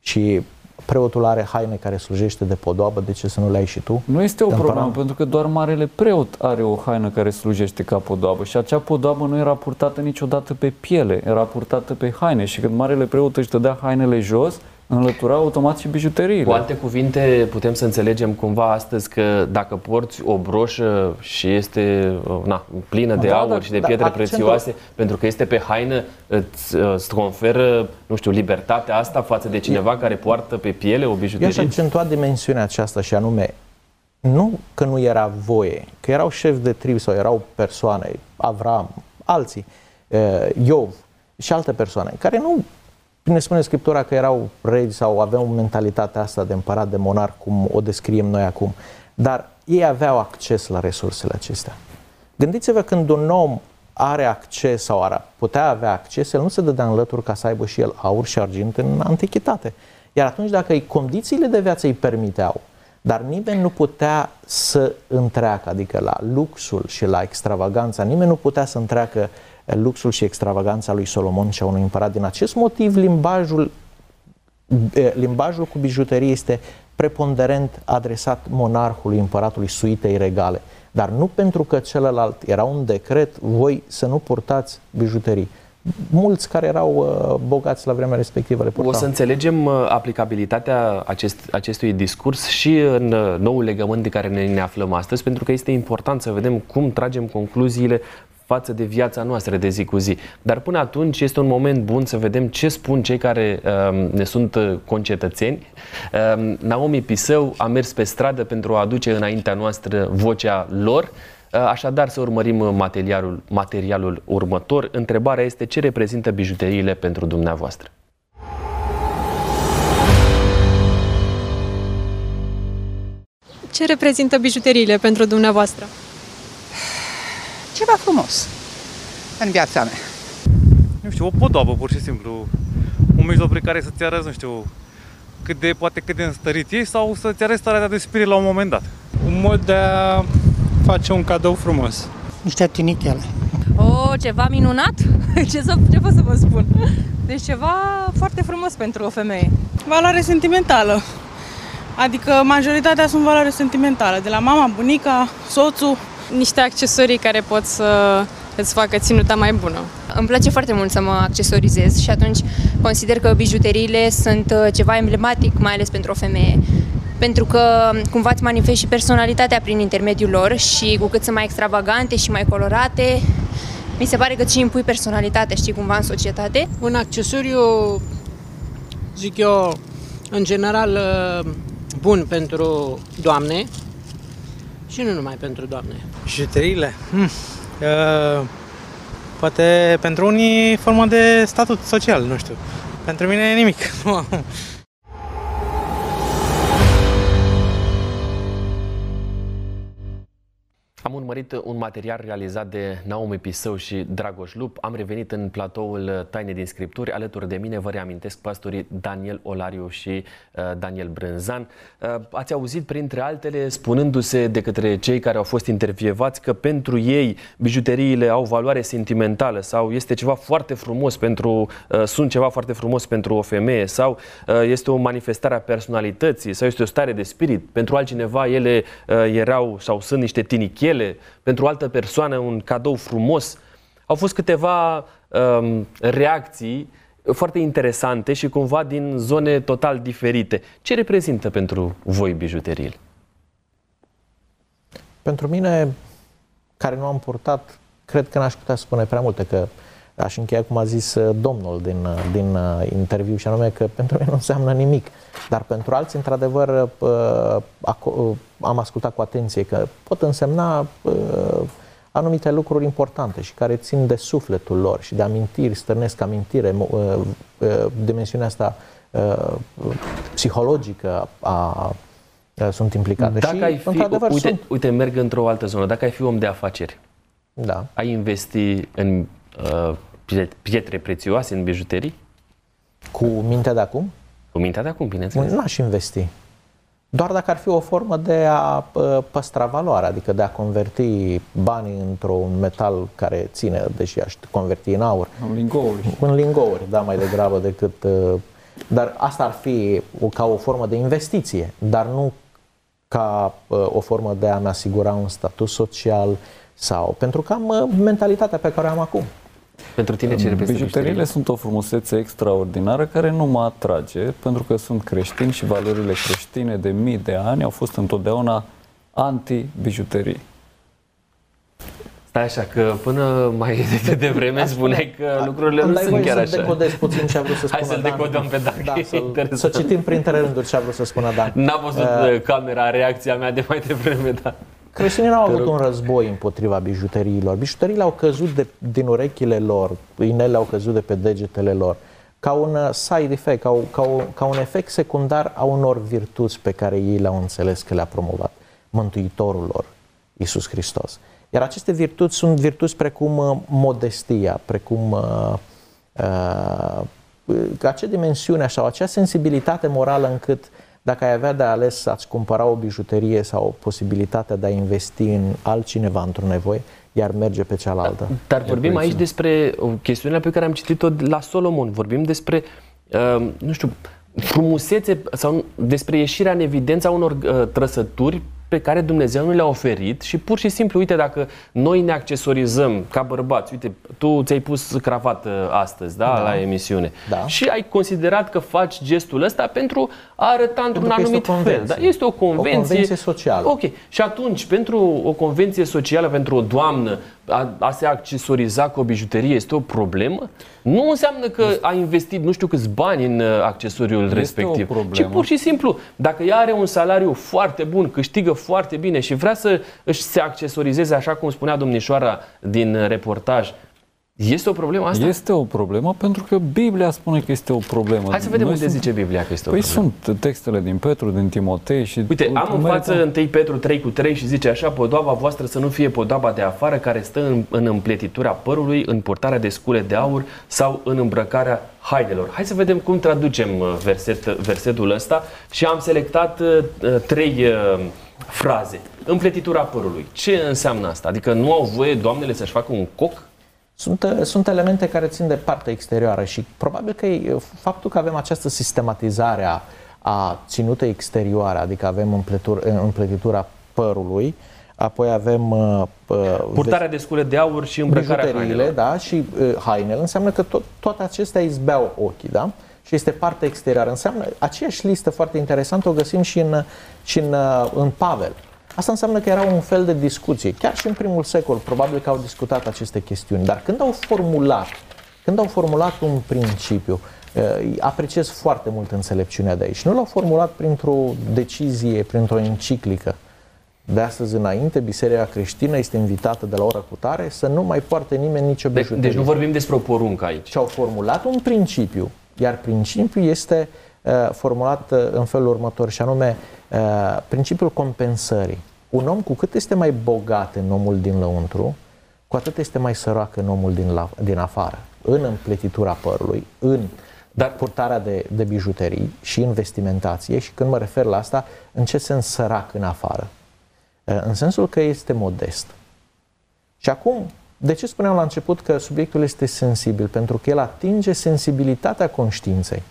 Și preotul are haine care slujește de podoabă, de ce să nu le ai și tu? Nu este o problemă, pentru că doar marele preot are o haină care slujește ca podoabă și acea podoabă nu era purtată niciodată pe piele, era purtată pe haine și când marele preot își dădea hainele jos, înlătura automat și bijuteriile. Cu alte cuvinte, putem să înțelegem cumva astăzi că dacă porți o broșă și este na, plină de da, aur da, și de da, pietre da, prețioase, accentul... pentru că este pe haină, îți, îți conferă, nu știu, libertatea asta față de cineva e... care poartă pe piele o bijuterie? Eu aș accentua dimensiunea aceasta și anume, nu că nu era voie, că erau șefi de trib sau erau persoane, Avram, alții, Iov și alte persoane, care nu ne spune Scriptura că erau regi sau aveau mentalitatea asta de împărat, de monar, cum o descriem noi acum. Dar ei aveau acces la resursele acestea. Gândiți-vă când un om are acces sau ar putea avea acces, el nu se dădea în lături ca să aibă și el aur și argint în antichitate. Iar atunci dacă condițiile de viață îi permiteau, dar nimeni nu putea să întreacă, adică la luxul și la extravaganța, nimeni nu putea să întreacă luxul și extravaganța lui Solomon și a unui împărat. Din acest motiv, limbajul, limbajul cu bijuterie este preponderent adresat monarhului, împăratului, suitei regale. Dar nu pentru că celălalt era un decret, voi să nu purtați bijuterii mulți care erau uh, bogați la vremea respectivă le purtau. O să înțelegem uh, aplicabilitatea acest, acestui discurs și în uh, nou legământ de care ne, ne aflăm astăzi, pentru că este important să vedem cum tragem concluziile față de viața noastră de zi cu zi. Dar până atunci este un moment bun să vedem ce spun cei care uh, ne sunt concetățeni. Uh, Naomi Pisău a mers pe stradă pentru a aduce înaintea noastră vocea lor. Uh, așadar, să urmărim materialul, materialul următor. Întrebarea este ce reprezintă bijuteriile pentru dumneavoastră? Ce reprezintă bijuteriile pentru dumneavoastră? Ceva frumos în viața mea. Nu știu, o podoabă pur și simplu. Un mijloc prin care să-ți arăți, nu știu, cât de, poate cât de înstărit ești sau să-ți arăți starea de spirit la un moment dat. Un mod de a face un cadou frumos. Niște tinichele. O, ceva minunat? Ce, să, ce pot să vă spun? Deci ceva foarte frumos pentru o femeie. Valoare sentimentală. Adică majoritatea sunt valoare sentimentală, de la mama, bunica, soțul, niște accesorii care pot să îți facă ținuta mai bună. Îmi place foarte mult să mă accesorizez și atunci consider că bijuteriile sunt uh, ceva emblematic, mai ales pentru o femeie. Pentru că cumva îți manifesti și personalitatea prin intermediul lor și cu cât sunt mai extravagante și mai colorate, mi se pare că și impui personalitatea, știi, cumva în societate. Un accesoriu, zic eu, în general uh, bun pentru doamne, și nu numai pentru doamne. Bijuteriile? Hmm. Uh, poate pentru unii formă de statut social, nu știu. Pentru mine nimic. urmărit un material realizat de Naomi Pisău și Dragoș Lup. Am revenit în platoul Taine din Scripturi. Alături de mine vă reamintesc pastorii Daniel Olariu și uh, Daniel Brânzan. Uh, ați auzit printre altele spunându-se de către cei care au fost intervievați că pentru ei bijuteriile au valoare sentimentală sau este ceva foarte frumos pentru, uh, sunt ceva foarte frumos pentru o femeie sau uh, este o manifestare a personalității sau este o stare de spirit. Pentru altcineva ele uh, erau sau sunt niște tinichele ele, pentru o altă persoană un cadou frumos. Au fost câteva um, reacții foarte interesante și cumva din zone total diferite. Ce reprezintă pentru voi bijuteriile? Pentru mine, care nu am purtat, cred că n-aș putea spune prea multe, că aș încheia cum a zis uh, domnul din, uh, din uh, interviu și anume că pentru mine nu înseamnă nimic. Dar pentru alții, într-adevăr, am ascultat cu atenție că pot însemna anumite lucruri importante și care țin de sufletul lor și de amintiri, stârnesc amintire, dimensiunea asta psihologică a, sunt implicate. Dacă și, ai fi, într-adevăr, uite, sunt... uite, merg într-o altă zonă. Dacă ai fi om de afaceri, da. ai investi în uh, pietre prețioase, în bijuterii? Cu mintea de acum? Cu mintea de acum, bineînțeles. Nu aș investi. Doar dacă ar fi o formă de a uh, păstra valoarea, adică de a converti banii într-un metal care ține, deși aș converti în aur. În lingouri. În lingouri, da, mai degrabă decât... Uh, dar asta ar fi ca o formă de investiție, dar nu ca o formă de a-mi asigura un statut social, sau pentru că am uh, mentalitatea pe care o am acum. Pentru tine ce reprezintă Bijuteriile sunt o frumusețe extraordinară care nu mă atrage, pentru că sunt creștini și valorile creștine de mii de ani au fost întotdeauna anti-bijuterii. Stai așa, că până mai de, de vreme spuneai că lucrurile nu sunt chiar așa. Să decodez puțin ce a vrut să spună Hai să-l decodăm pe Dan. Da, să, să citim printre rânduri ce a vrut să spună Dan. N-a văzut uh, camera reacția mea de mai devreme, da. Creștinii nu au avut un război împotriva bijuteriilor. Bijuteriile au căzut de, din urechile lor, inele au căzut de pe degetele lor, ca un uh, side effect, ca, ca, ca un efect secundar a unor virtuți pe care ei le-au înțeles că le-a promovat Mântuitorul lor, Isus Hristos. Iar aceste virtuți sunt virtuți precum uh, modestia, precum uh, uh, acea dimensiune sau acea sensibilitate morală încât dacă ai avea de ales să-ți cumpăra o bijuterie sau o posibilitate de a investi în altcineva într-o nevoie, iar merge pe cealaltă. Dar vorbim aici despre o chestiune pe care am citit-o la Solomon. Vorbim despre, uh, nu știu, frumusețe sau despre ieșirea în evidență a unor uh, trăsături pe care Dumnezeu nu le-a oferit și pur și simplu, uite, dacă noi ne accesorizăm ca bărbați, uite, tu ți-ai pus cravată astăzi, da, da. la emisiune da. și ai considerat că faci gestul ăsta pentru a arăta într-un anumit fel. Da? Este o convenție. O convenție socială. Ok. Și atunci, pentru o convenție socială, pentru o doamnă, a, a se accesoriza cu o bijuterie este o problemă? Nu înseamnă că a investit nu știu câți bani în uh, accesoriul este respectiv, ci pur și simplu, dacă ea are un salariu foarte bun, câștigă foarte bine și vrea să își se accesorizeze, așa cum spunea domnișoara din reportaj, este o problemă asta? Este o problemă pentru că Biblia spune că este o problemă. Hai să vedem Noi unde sunt... zice Biblia că este o păi problemă. sunt textele din Petru, din Timotei și... Uite, am în față 1 Petru 3 cu 3 și zice așa, podoaba voastră să nu fie podoaba de afară care stă în, în împletitura părului, în portarea de scule de aur sau în îmbrăcarea haidelor. Hai să vedem cum traducem uh, verset, versetul ăsta și am selectat uh, uh, trei uh, fraze. Împletitura părului. Ce înseamnă asta? Adică nu au voie doamnele să-și facă un coc sunt, uh, sunt elemente care țin de partea exterioară și probabil că e faptul că avem această sistematizare a, a ținutei exterioare, adică avem împletur, împletitura părului, apoi avem uh, uh purtarea de scule de aur și îmbrăcarea hainelor. da, și uh, hainele, înseamnă că tot, toate acestea izbeau ochii, da? Și este partea exterioară. Înseamnă, aceeași listă foarte interesantă o găsim și în, și în, uh, în Pavel. Asta înseamnă că era un fel de discuție. Chiar și în primul secol, probabil că au discutat aceste chestiuni. Dar când au formulat, când au formulat un principiu, eh, apreciez foarte mult înțelepciunea de aici. Nu l-au formulat printr-o decizie, printr-o enciclică. De astăzi înainte, Biserica creștină este invitată de la ora cutare să nu mai poarte nimeni nicio bijuterie. Deci nu vorbim despre o poruncă aici. Și au formulat un principiu, iar principiul este uh, formulat uh, în felul următor, și anume Uh, principiul compensării. Un om cu cât este mai bogat în omul din lăuntru, cu atât este mai sărac în omul din, la, din afară. În împletitura părului, în dar purtarea de, de bijuterii și în vestimentație și când mă refer la asta, în ce sens sărac în afară? Uh, în sensul că este modest. Și acum, de ce spuneam la început că subiectul este sensibil? Pentru că el atinge sensibilitatea conștiinței.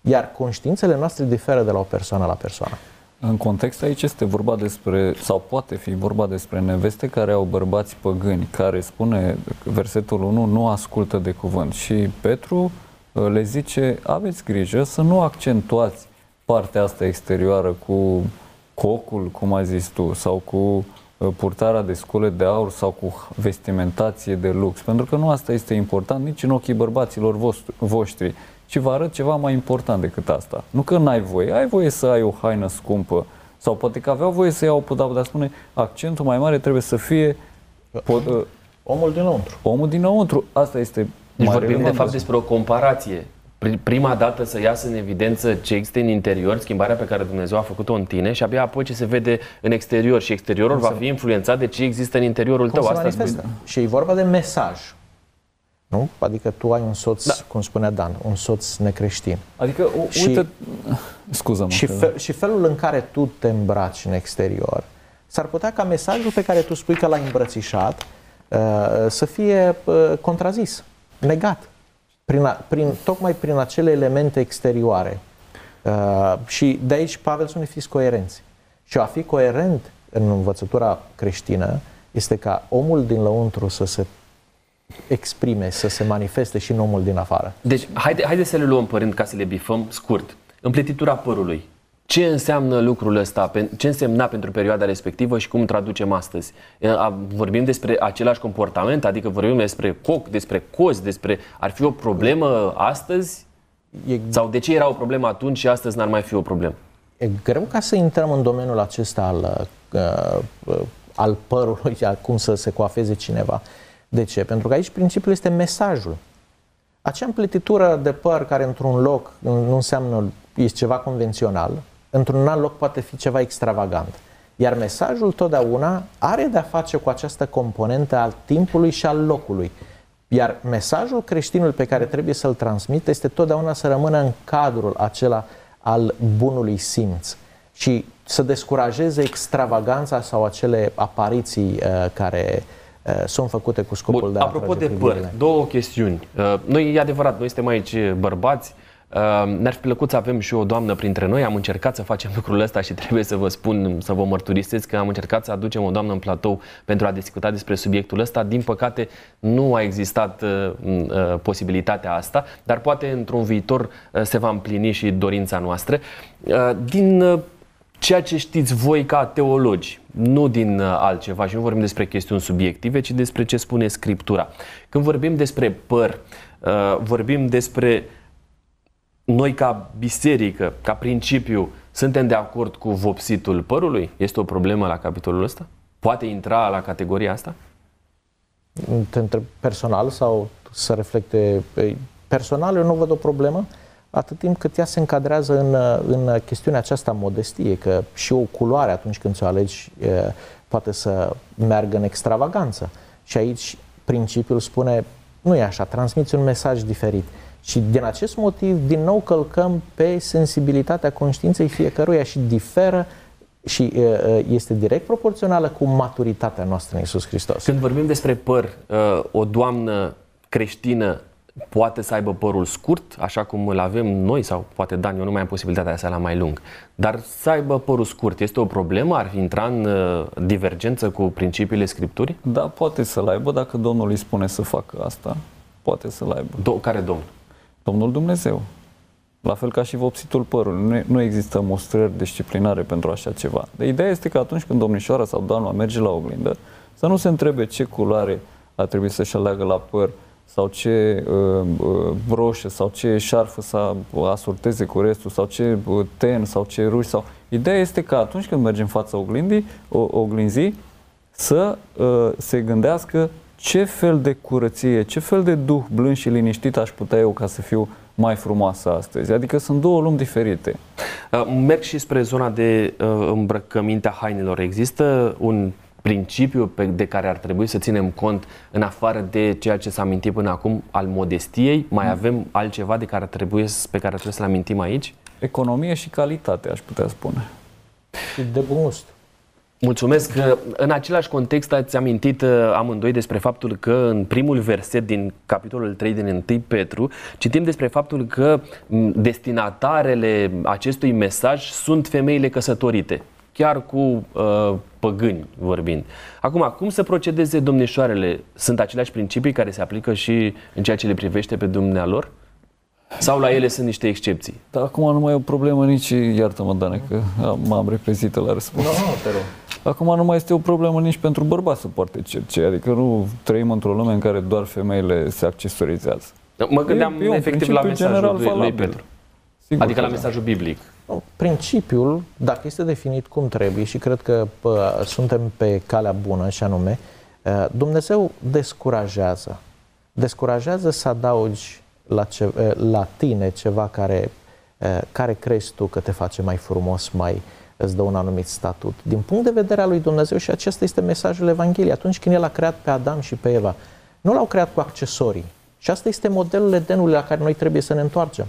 Iar conștiințele noastre diferă de la o persoană la persoană. În context aici este vorba despre, sau poate fi vorba despre neveste care au bărbați păgâni, care spune versetul 1, nu ascultă de cuvânt. Și Petru uh, le zice, aveți grijă să nu accentuați partea asta exterioară cu cocul, cum ai zis tu, sau cu uh, purtarea de scule de aur sau cu vestimentație de lux, pentru că nu asta este important nici în ochii bărbaților voștri ci vă arăt ceva mai important decât asta. Nu că n-ai voie, ai voie să ai o haină scumpă sau poate că aveau voie să iau o podabă, dar spune accentul mai mare trebuie să fie pod, uh, omul dinăuntru. Omul dinăuntru, asta este deci vorbim de fapt despre o comparație. Prima dată să iasă în evidență ce există în interior, schimbarea pe care Dumnezeu a făcut-o în tine și abia apoi ce se vede în exterior și exteriorul va fi influențat de ce există în interiorul Cum tău. Asta manifestă. Și e vorba de mesaj. Nu? Adică tu ai un soț, da. cum spunea Dan, un soț necreștin. Adică, u- și, uite, scuză-mă. Și, fel, și felul în care tu te îmbraci în exterior, s-ar putea ca mesajul pe care tu spui că l-ai îmbrățișat uh, să fie uh, contrazis, negat, prin, a, prin, tocmai prin acele elemente exterioare. Uh, și de aici Pavel spune fiți coerenți. Și a fi coerent în învățătura creștină este ca omul din lăuntru să se exprime, să se manifeste și în omul din afară. Deci, haide, haide să le luăm părând ca să le bifăm scurt. Împletitura părului. Ce înseamnă lucrul ăsta? Ce însemna pentru perioada respectivă și cum traducem astăzi? Vorbim despre același comportament, adică vorbim despre coc, despre cozi, despre... Ar fi o problemă astăzi? E... Sau de ce era o problemă atunci și astăzi n-ar mai fi o problemă? E greu ca să intrăm în domeniul acesta al, uh, al părului, al cum să se coafeze cineva. De ce? Pentru că aici principiul este mesajul. Acea împletitură de păr care într-un loc nu înseamnă este ceva convențional, într-un alt loc poate fi ceva extravagant. Iar mesajul totdeauna are de-a face cu această componentă al timpului și al locului. Iar mesajul creștinului pe care trebuie să-l transmit este totdeauna să rămână în cadrul acela al bunului simț și să descurajeze extravaganța sau acele apariții uh, care uh, sunt făcute cu scopul Bun, de a apropo de atrage păr, privirile. două chestiuni. Uh, noi, e adevărat, noi suntem aici bărbați, Uh, Ne-ar fi plăcut să avem și o doamnă printre noi. Am încercat să facem lucrul ăsta și trebuie să vă spun, să vă mărturisesc că am încercat să aducem o doamnă în platou pentru a discuta despre subiectul ăsta. Din păcate, nu a existat uh, uh, posibilitatea asta, dar poate într-un viitor uh, se va împlini și dorința noastră. Uh, din uh, ceea ce știți voi ca teologi, nu din uh, altceva și nu vorbim despre chestiuni subiective, ci despre ce spune Scriptura. Când vorbim despre păr, uh, vorbim despre noi ca biserică, ca principiu, suntem de acord cu vopsitul părului? Este o problemă la capitolul ăsta? Poate intra la categoria asta? Te întreb personal sau să reflecte... Păi, Personal eu nu văd o problemă atât timp cât ea se încadrează în, în chestiunea aceasta a modestiei, că și o culoare atunci când ți-o alegi e, poate să meargă în extravaganță. Și aici principiul spune, nu e așa, transmiți un mesaj diferit. Și din acest motiv, din nou călcăm pe sensibilitatea conștiinței fiecăruia și diferă și e, e, este direct proporțională cu maturitatea noastră în Isus Hristos. Când vorbim despre păr, uh, o doamnă creștină poate să aibă părul scurt, așa cum îl avem noi, sau poate Dan, eu nu mai am posibilitatea să la mai lung, dar să aibă părul scurt este o problemă? Ar fi intra în uh, divergență cu principiile Scripturii? Da, poate să-l aibă dacă Domnul îi spune să facă asta. Poate să-l aibă. Do- care domn? Domnul Dumnezeu. La fel ca și vopsitul părului. Nu, nu există mustrări disciplinare pentru așa ceva. De ideea este că atunci când domnișoara sau doamna merge la oglindă, să nu se întrebe ce culoare ar trebui să-și aleagă la păr sau ce uh, uh, broșă sau ce șarfă să asorteze cu restul sau ce uh, ten sau ce ruși sau... Ideea este că atunci când mergem în fața oglindii, o, oglinzii, să uh, se gândească ce fel de curăție, ce fel de duh blând și liniștit aș putea eu ca să fiu mai frumoasă astăzi. Adică sunt două lumi diferite. Uh, Merg și spre zona de uh, îmbrăcăminte a hainelor. Există un principiu pe, de care ar trebui să ținem cont în afară de ceea ce s-a amintit până acum al modestiei? Mai avem altceva de care trebuie, pe care trebuie să-l amintim aici? Economie și calitate, aș putea spune. Și de bun gust. Mulțumesc. În același context ați amintit uh, amândoi despre faptul că în primul verset din capitolul 3 din 1 Petru citim despre faptul că m, destinatarele acestui mesaj sunt femeile căsătorite, chiar cu uh, păgâni vorbind. Acum, cum să procedeze domnișoarele? Sunt aceleași principii care se aplică și în ceea ce le privește pe dumnealor? Sau la ele sunt niște excepții? Dar acum nu mai e o problemă nici, iartă-mă, Dane, că am- m-am repezit la răspuns. Nu, nu, te rog. Acum nu mai este o problemă nici pentru bărbați să poarte cercei, adică nu trăim într-o lume în care doar femeile se accesorizează. Mă gândeam E- e un efectiv la principiu mesajul general lui, lui valabil. Petru. Sigur Adică că la da. mesajul biblic. Nu, Principiul, dacă este definit cum trebuie și cred că pă, suntem pe calea bună și anume, uh, Dumnezeu descurajează. Descurajează să adaugi la, ce, uh, la tine ceva care, uh, care crezi tu că te face mai frumos, mai îți dă un anumit statut. Din punct de vedere al lui Dumnezeu și acesta este mesajul Evangheliei. Atunci când El a creat pe Adam și pe Eva, nu l-au creat cu accesorii. Și asta este modelul Edenului la care noi trebuie să ne întoarcem.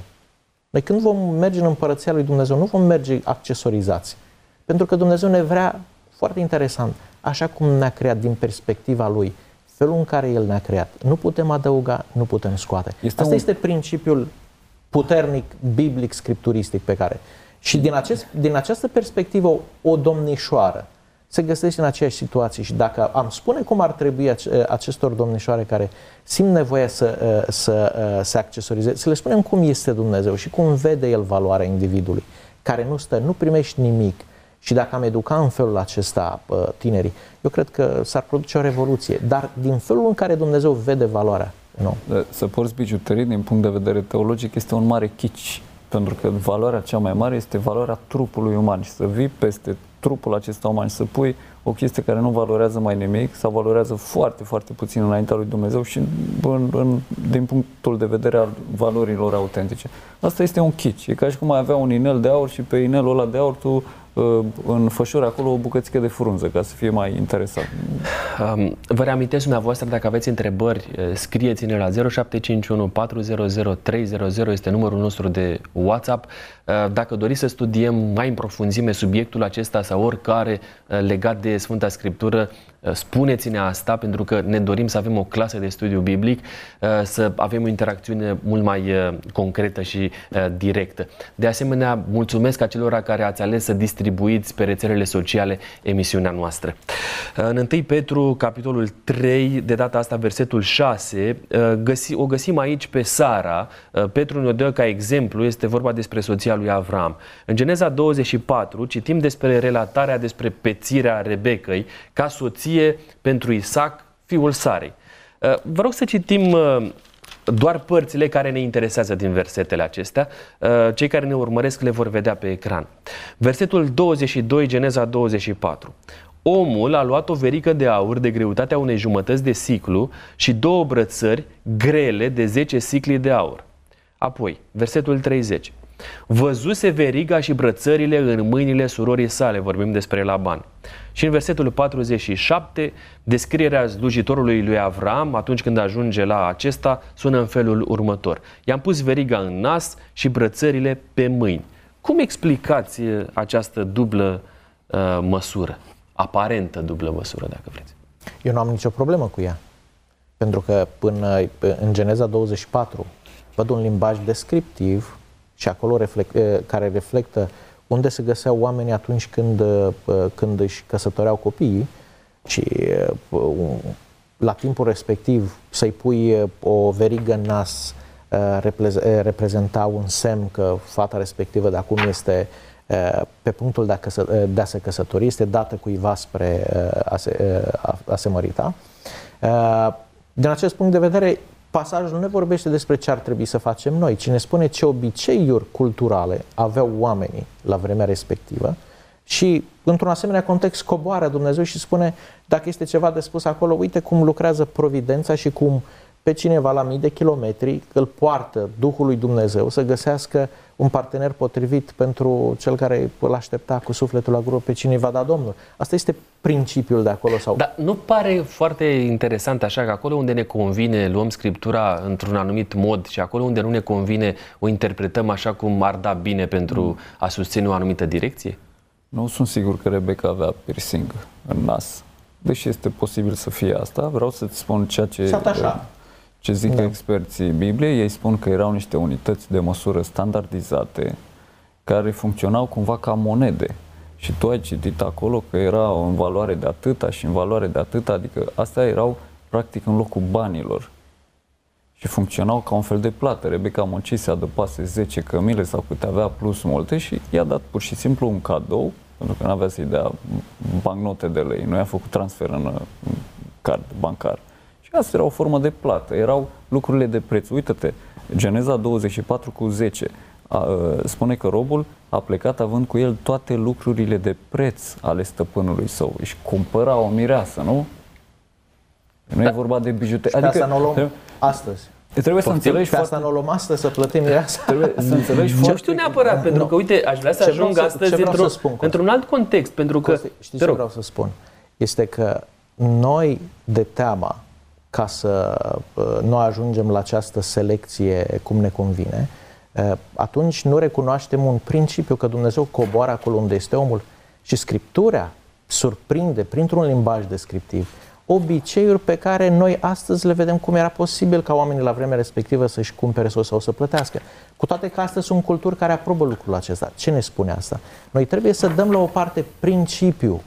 Noi când vom merge în împărăția lui Dumnezeu, nu vom merge accesorizați. Pentru că Dumnezeu ne vrea, foarte interesant, așa cum ne-a creat din perspectiva Lui, felul în care El ne-a creat. Nu putem adăuga, nu putem scoate. Este Asta un- este principiul puternic, biblic, scripturistic pe care... Și din, acest, din această perspectivă, o, o domnișoară se găsește în aceeași situație și dacă am spune cum ar trebui ace- acestor domnișoare care simt nevoia să, uh, să uh, se accesorizeze, să le spunem cum este Dumnezeu și cum vede El valoarea individului, care nu stă, nu primești nimic. Și dacă am educa în felul acesta uh, tinerii, eu cred că s-ar produce o revoluție. Dar din felul în care Dumnezeu vede valoarea, nu. De- Să porți bijuterii din punct de vedere teologic este un mare chici, pentru că valoarea cea mai mare este valoarea trupului uman și să vii peste trupul acesta uman și să pui o chestie care nu valorează mai nimic sau valorează foarte, foarte puțin înaintea lui Dumnezeu și în, în, din punctul de vedere al valorilor autentice. Asta este un chici. E ca și cum ai avea un inel de aur și pe inelul ăla de aur tu uh, înfășori acolo o bucățică de frunză ca să fie mai interesant. Um, vă reamintesc dumneavoastră, dacă aveți întrebări, uh, scrieți-ne la 0751 400 300 este numărul nostru de WhatsApp. Uh, dacă doriți să studiem mai în profunzime subiectul acesta sau oricare legat de Sfânta Scriptură, spuneți-ne asta pentru că ne dorim să avem o clasă de studiu biblic, să avem o interacțiune mult mai concretă și directă. De asemenea, mulțumesc acelora care ați ales să distribuiți pe rețelele sociale emisiunea noastră. În 1 Petru, capitolul 3, de data asta versetul 6, găsi, o găsim aici pe Sara. Petru ne dă ca exemplu, este vorba despre soția lui Avram. În Geneza 24 citim despre relatarea despre pețirea Rebecăi ca soție pentru Isaac, fiul Sarei. Vă rog să citim doar părțile care ne interesează din versetele acestea. Uh, cei care ne urmăresc le vor vedea pe ecran. Versetul 22, Geneza 24. Omul a luat o verică de aur de greutatea unei jumătăți de siclu și două brățări grele de 10 sicli de aur. Apoi, versetul 30. Văzuse veriga și brățările în mâinile surorii sale, vorbim despre Laban. Și în versetul 47, descrierea slujitorului lui Avram, atunci când ajunge la acesta, sună în felul următor. I-am pus veriga în nas și brățările pe mâini. Cum explicați uh, această dublă uh, măsură? Aparentă dublă măsură, dacă vreți. Eu nu am nicio problemă cu ea. Pentru că până în Geneza 24 văd un limbaj descriptiv și acolo reflect, care reflectă unde se găseau oamenii atunci când, când își căsătoreau copiii și la timpul respectiv să-i pui o verigă în nas reprezenta un semn că fata respectivă de acum este pe punctul de a, căsă, de a se căsători, este dată cuiva spre a se, a se mărita. Din acest punct de vedere, pasajul nu ne vorbește despre ce ar trebui să facem noi, ci ne spune ce obiceiuri culturale aveau oamenii la vremea respectivă și într-un asemenea context coboară Dumnezeu și spune dacă este ceva de spus acolo, uite cum lucrează providența și cum pe cineva la mii de kilometri îl poartă Duhul lui Dumnezeu să găsească un partener potrivit pentru cel care îl aștepta cu sufletul la gură pe cine va da Domnul. Asta este principiul de acolo. sau? Dar nu pare foarte interesant așa că acolo unde ne convine luăm Scriptura într-un anumit mod și acolo unde nu ne convine o interpretăm așa cum ar da bine pentru mm. a susține o anumită direcție? Nu sunt sigur că Rebecca avea piercing în nas. Deși este posibil să fie asta, vreau să-ți spun ceea ce... așa ce zic da. experții Bibliei, ei spun că erau niște unități de măsură standardizate care funcționau cumva ca monede. Și tu ai citit acolo că era în valoare de atâta și în valoare de atâta, adică astea erau practic în locul banilor. Și funcționau ca un fel de plată. Rebecca Monci se adăpase 10 cămile sau câte avea plus multe și i-a dat pur și simplu un cadou, pentru că nu avea să-i dea bancnote de lei, nu i-a făcut transfer în card bancar. Asta era o formă de plată, erau lucrurile de preț. Uită-te, Geneza 24 cu 10 a, a, spune că robul a plecat având cu el toate lucrurile de preț ale stăpânului său. Își cumpăra o mireasă, nu? Nu da. e vorba de bijuterie. Adică, asta nu o luăm trebuie, astăzi. Trebuie să înțelegi pe asta nu o luăm astăzi, să plătim mireasa. Trebuie să înțelegi foarte... Nu știu neapărat, pentru nu. că, uite, aș vrea să ce ajung astăzi într-un, într-un alt context, pentru că... Costi, știi ce vreau să spun? Este că noi, de teama ca să uh, nu ajungem la această selecție cum ne convine, uh, atunci nu recunoaștem un principiu că Dumnezeu coboară acolo unde este omul și Scriptura surprinde printr-un limbaj descriptiv obiceiuri pe care noi astăzi le vedem cum era posibil ca oamenii la vremea respectivă să-și cumpere sau, sau să plătească. Cu toate că astăzi sunt culturi care aprobă lucrul acesta. Ce ne spune asta? Noi trebuie să dăm la o parte principiul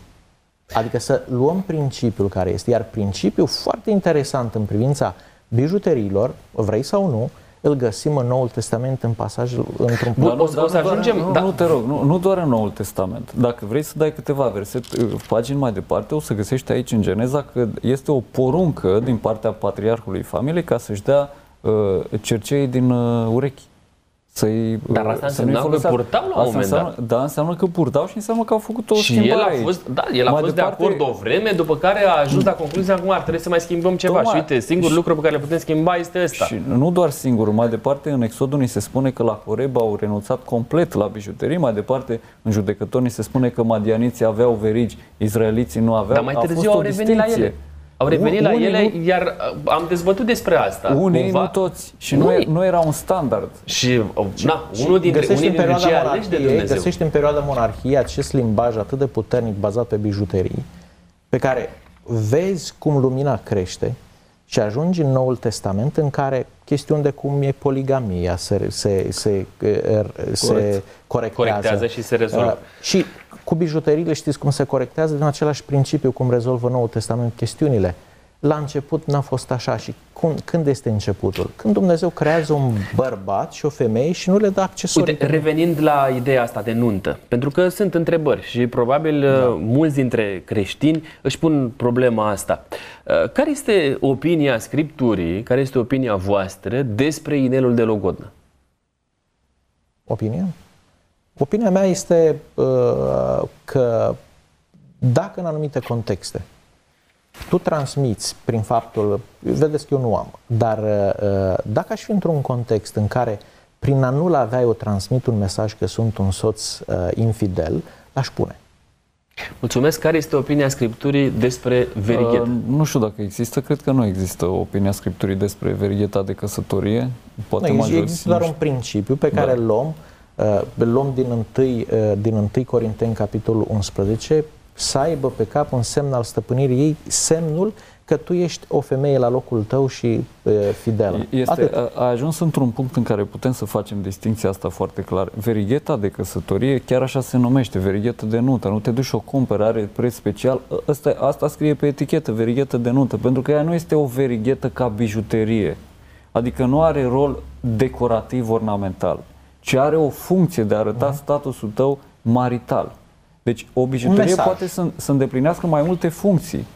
Adică să luăm principiul care este, iar principiul foarte interesant în privința bijuteriilor, vrei sau nu, îl găsim în Noul Testament în pasajul într-un Bun, o, o, o să ajungem, nu, da. nu te rog, nu, nu doar în Noul Testament. Dacă vrei să dai câteva verset, pagini mai departe, o să găsești aici în Geneza că este o poruncă din partea patriarhului familiei ca să-și dea uh, cercei din uh, urechi să-i, Dar asta să însemna nu-i că folosească. purtau la un Asta moment înseamnă, dat. Da, înseamnă că purtau și înseamnă că au făcut o Și schimbare el a aici. fost, da, el a Mai fost departe, de acord o vreme, după care a ajuns la concluzia acum ar trebui să mai schimbăm ceva. Tocmai. Și uite, singurul Și- lucru pe care le putem schimba este ăsta. Și nu doar singurul, mai departe în Exodul ni se spune că la Horeb au renunțat complet la bijuterii, mai departe în judecător ni se spune că madianiții aveau verigi, izraeliții nu aveau. Dar mai A târziu fost au o revenit la distinție. ele. Au revenit la Unii ele, nu- iar uh, am dezbătut despre asta. Unii, Cumva- nu toți. Și nu, e, nu era un standard. Și, uh, na, unul dintre, găsești unii în dintre perioada cei aleși de monarhiei, Dumnezeu. găsești în perioada monarhiei acest limbaj atât de puternic bazat pe bijuterii, pe care vezi cum lumina crește și ajungi în Noul Testament în care chestiuni de cum e poligamia se, se, se, se Corect. corectează. Corectează și se rezolvă. Uh, și cu bijuteriile știți cum se corectează din același principiu cum rezolvă Noul Testament chestiunile. La început n-a fost așa și cum, când este începutul? Când Dumnezeu creează un bărbat și o femeie și nu le dă accesorii. Uite, revenind la ideea asta de nuntă, pentru că sunt întrebări și probabil da. mulți dintre creștini își pun problema asta. Uh, Care este opinia Scripturii, care este opinia voastră despre inelul de logodnă? Opinia? Opinia mea este uh, că dacă în anumite contexte tu transmiți prin faptul, vedeți că eu nu am, dar uh, dacă aș fi într-un context în care prin a nu-l avea eu transmit un mesaj că sunt un soț uh, infidel, l-aș pune. Mulțumesc. Care este opinia Scripturii despre verighet? Uh, nu știu dacă există, cred că nu există opinia Scripturii despre verigheta de căsătorie. Poate nu, majoritatea- există doar un principiu pe care Da. îl luăm, uh, îl luăm din 1, uh, din 1 Corinteni, capitolul 11, să aibă pe cap un semn al stăpânirii ei, semnul că tu ești o femeie la locul tău și uh, fidelă. Este, Atât. a, a ajuns într-un punct în care putem să facem distinția asta foarte clar. Verigheta de căsătorie, chiar așa se numește, verighetă de nuntă. Nu te duci și o cumperi, are preț special. Asta, asta scrie pe etichetă, verighetă de nuntă, pentru că ea nu este o verighetă ca bijuterie. Adică nu are rol decorativ ornamental, ci are o funcție de a arăta statusul tău marital. Deci o bijuterie mesaj. poate să, să îndeplinească mai multe funcții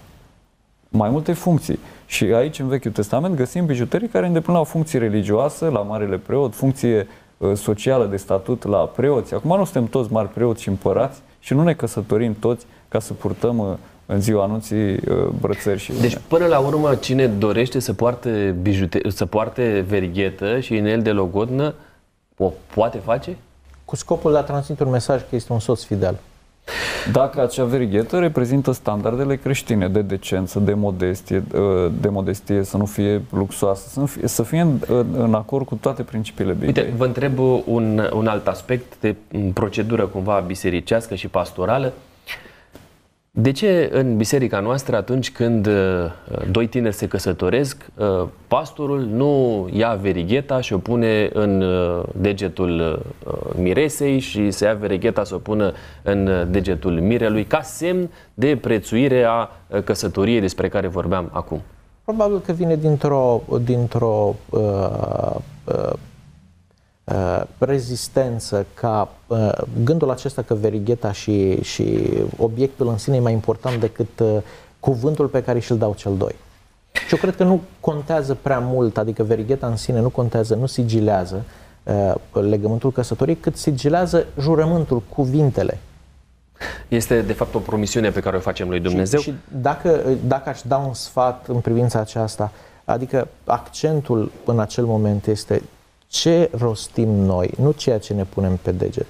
mai multe funcții. Și aici, în Vechiul Testament, găsim bijuterii care îndeplineau funcție religioasă la Marele Preot, funcție uh, socială de statut la preoți. Acum nu suntem toți mari preoți și împărați și nu ne căsătorim toți ca să purtăm uh, în ziua anunții uh, brățări și Deci, până la urmă, cine dorește să poarte, bijute- să poarte verighetă și inel de logodnă, o poate face? Cu scopul de a transmite un mesaj că este un soț fidel. Dacă acea verighetă reprezintă standardele creștine de decență, de modestie, uh, de modestie să nu fie luxoasă, să, nu fie, să fie în, în, în acord cu toate principiile Bibliei. Uite, vă întreb un, un alt aspect de m, procedură cumva bisericească și pastorală. De ce în biserica noastră, atunci când uh, doi tineri se căsătoresc, uh, pastorul nu ia verigheta și o pune în uh, degetul uh, miresei și să ia verigheta să o pună în uh, degetul mirelui ca semn de prețuire a uh, căsătoriei despre care vorbeam acum? Probabil că vine dintr-o, dintr-o uh, uh, uh, rezistență ca uh, gândul acesta că verigheta și, și obiectul în sine e mai important decât uh, cuvântul pe care și-l dau cel doi. Și eu cred că nu contează prea mult, adică verigheta în sine nu contează, nu sigilează uh, legământul căsătoriei, cât sigilează jurământul, cuvintele. Este, de fapt, o promisiune pe care o facem lui Dumnezeu. Și, și dacă, dacă aș da un sfat în privința aceasta, adică accentul în acel moment este ce rostim noi, nu ceea ce ne punem pe deget.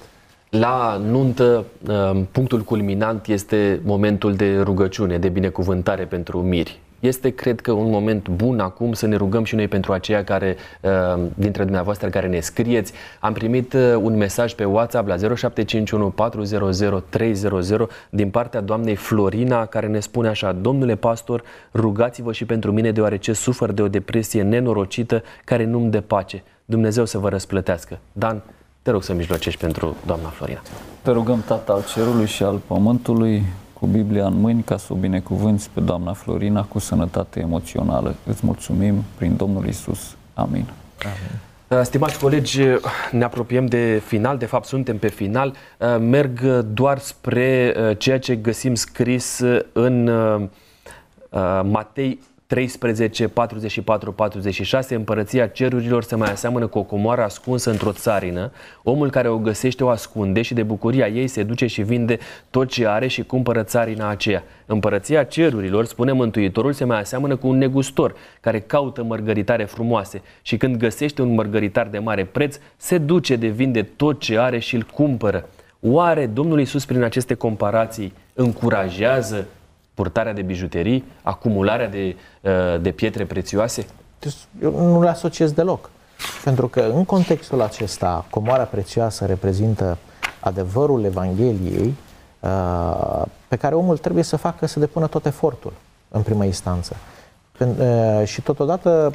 La nuntă, uh, punctul culminant este momentul de rugăciune, de binecuvântare pentru miri. Este, cred că, un moment bun acum să ne rugăm și noi pentru aceia care, uh, dintre dumneavoastră care ne scrieți. Am primit uh, un mesaj pe WhatsApp la 0751 400 300 din partea doamnei Florina care ne spune așa Domnule pastor, rugați-vă și pentru mine deoarece sufăr de o depresie nenorocită care nu-mi dă pace. Dumnezeu să vă răsplătească. Dan, te rog să mijlocești pentru doamna Florina. Te rugăm, Tată al Cerului și al Pământului, cu Biblia în mâini, ca să o binecuvânți pe doamna Florina cu sănătate emoțională. Îți mulțumim prin Domnul Isus. Amin. Uh, Stimați colegi, ne apropiem de final, de fapt suntem pe final. Uh, Merg doar spre uh, ceea ce găsim scris în uh, uh, Matei 13, 44, 46, împărăția cerurilor se mai aseamănă cu o comoară ascunsă într-o țarină. Omul care o găsește o ascunde și de bucuria ei se duce și vinde tot ce are și cumpără țarina aceea. Împărăția cerurilor, spune Mântuitorul, se mai aseamănă cu un negustor care caută mărgăritare frumoase și când găsește un mărgăritar de mare preț, se duce de vinde tot ce are și îl cumpără. Oare Domnul Iisus prin aceste comparații încurajează purtarea de bijuterii, acumularea de, uh, de pietre prețioase? Deci, eu nu le asociez deloc. Pentru că în contextul acesta, comoara prețioasă reprezintă adevărul Evangheliei uh, pe care omul trebuie să facă să depună tot efortul în prima instanță. Uh, și totodată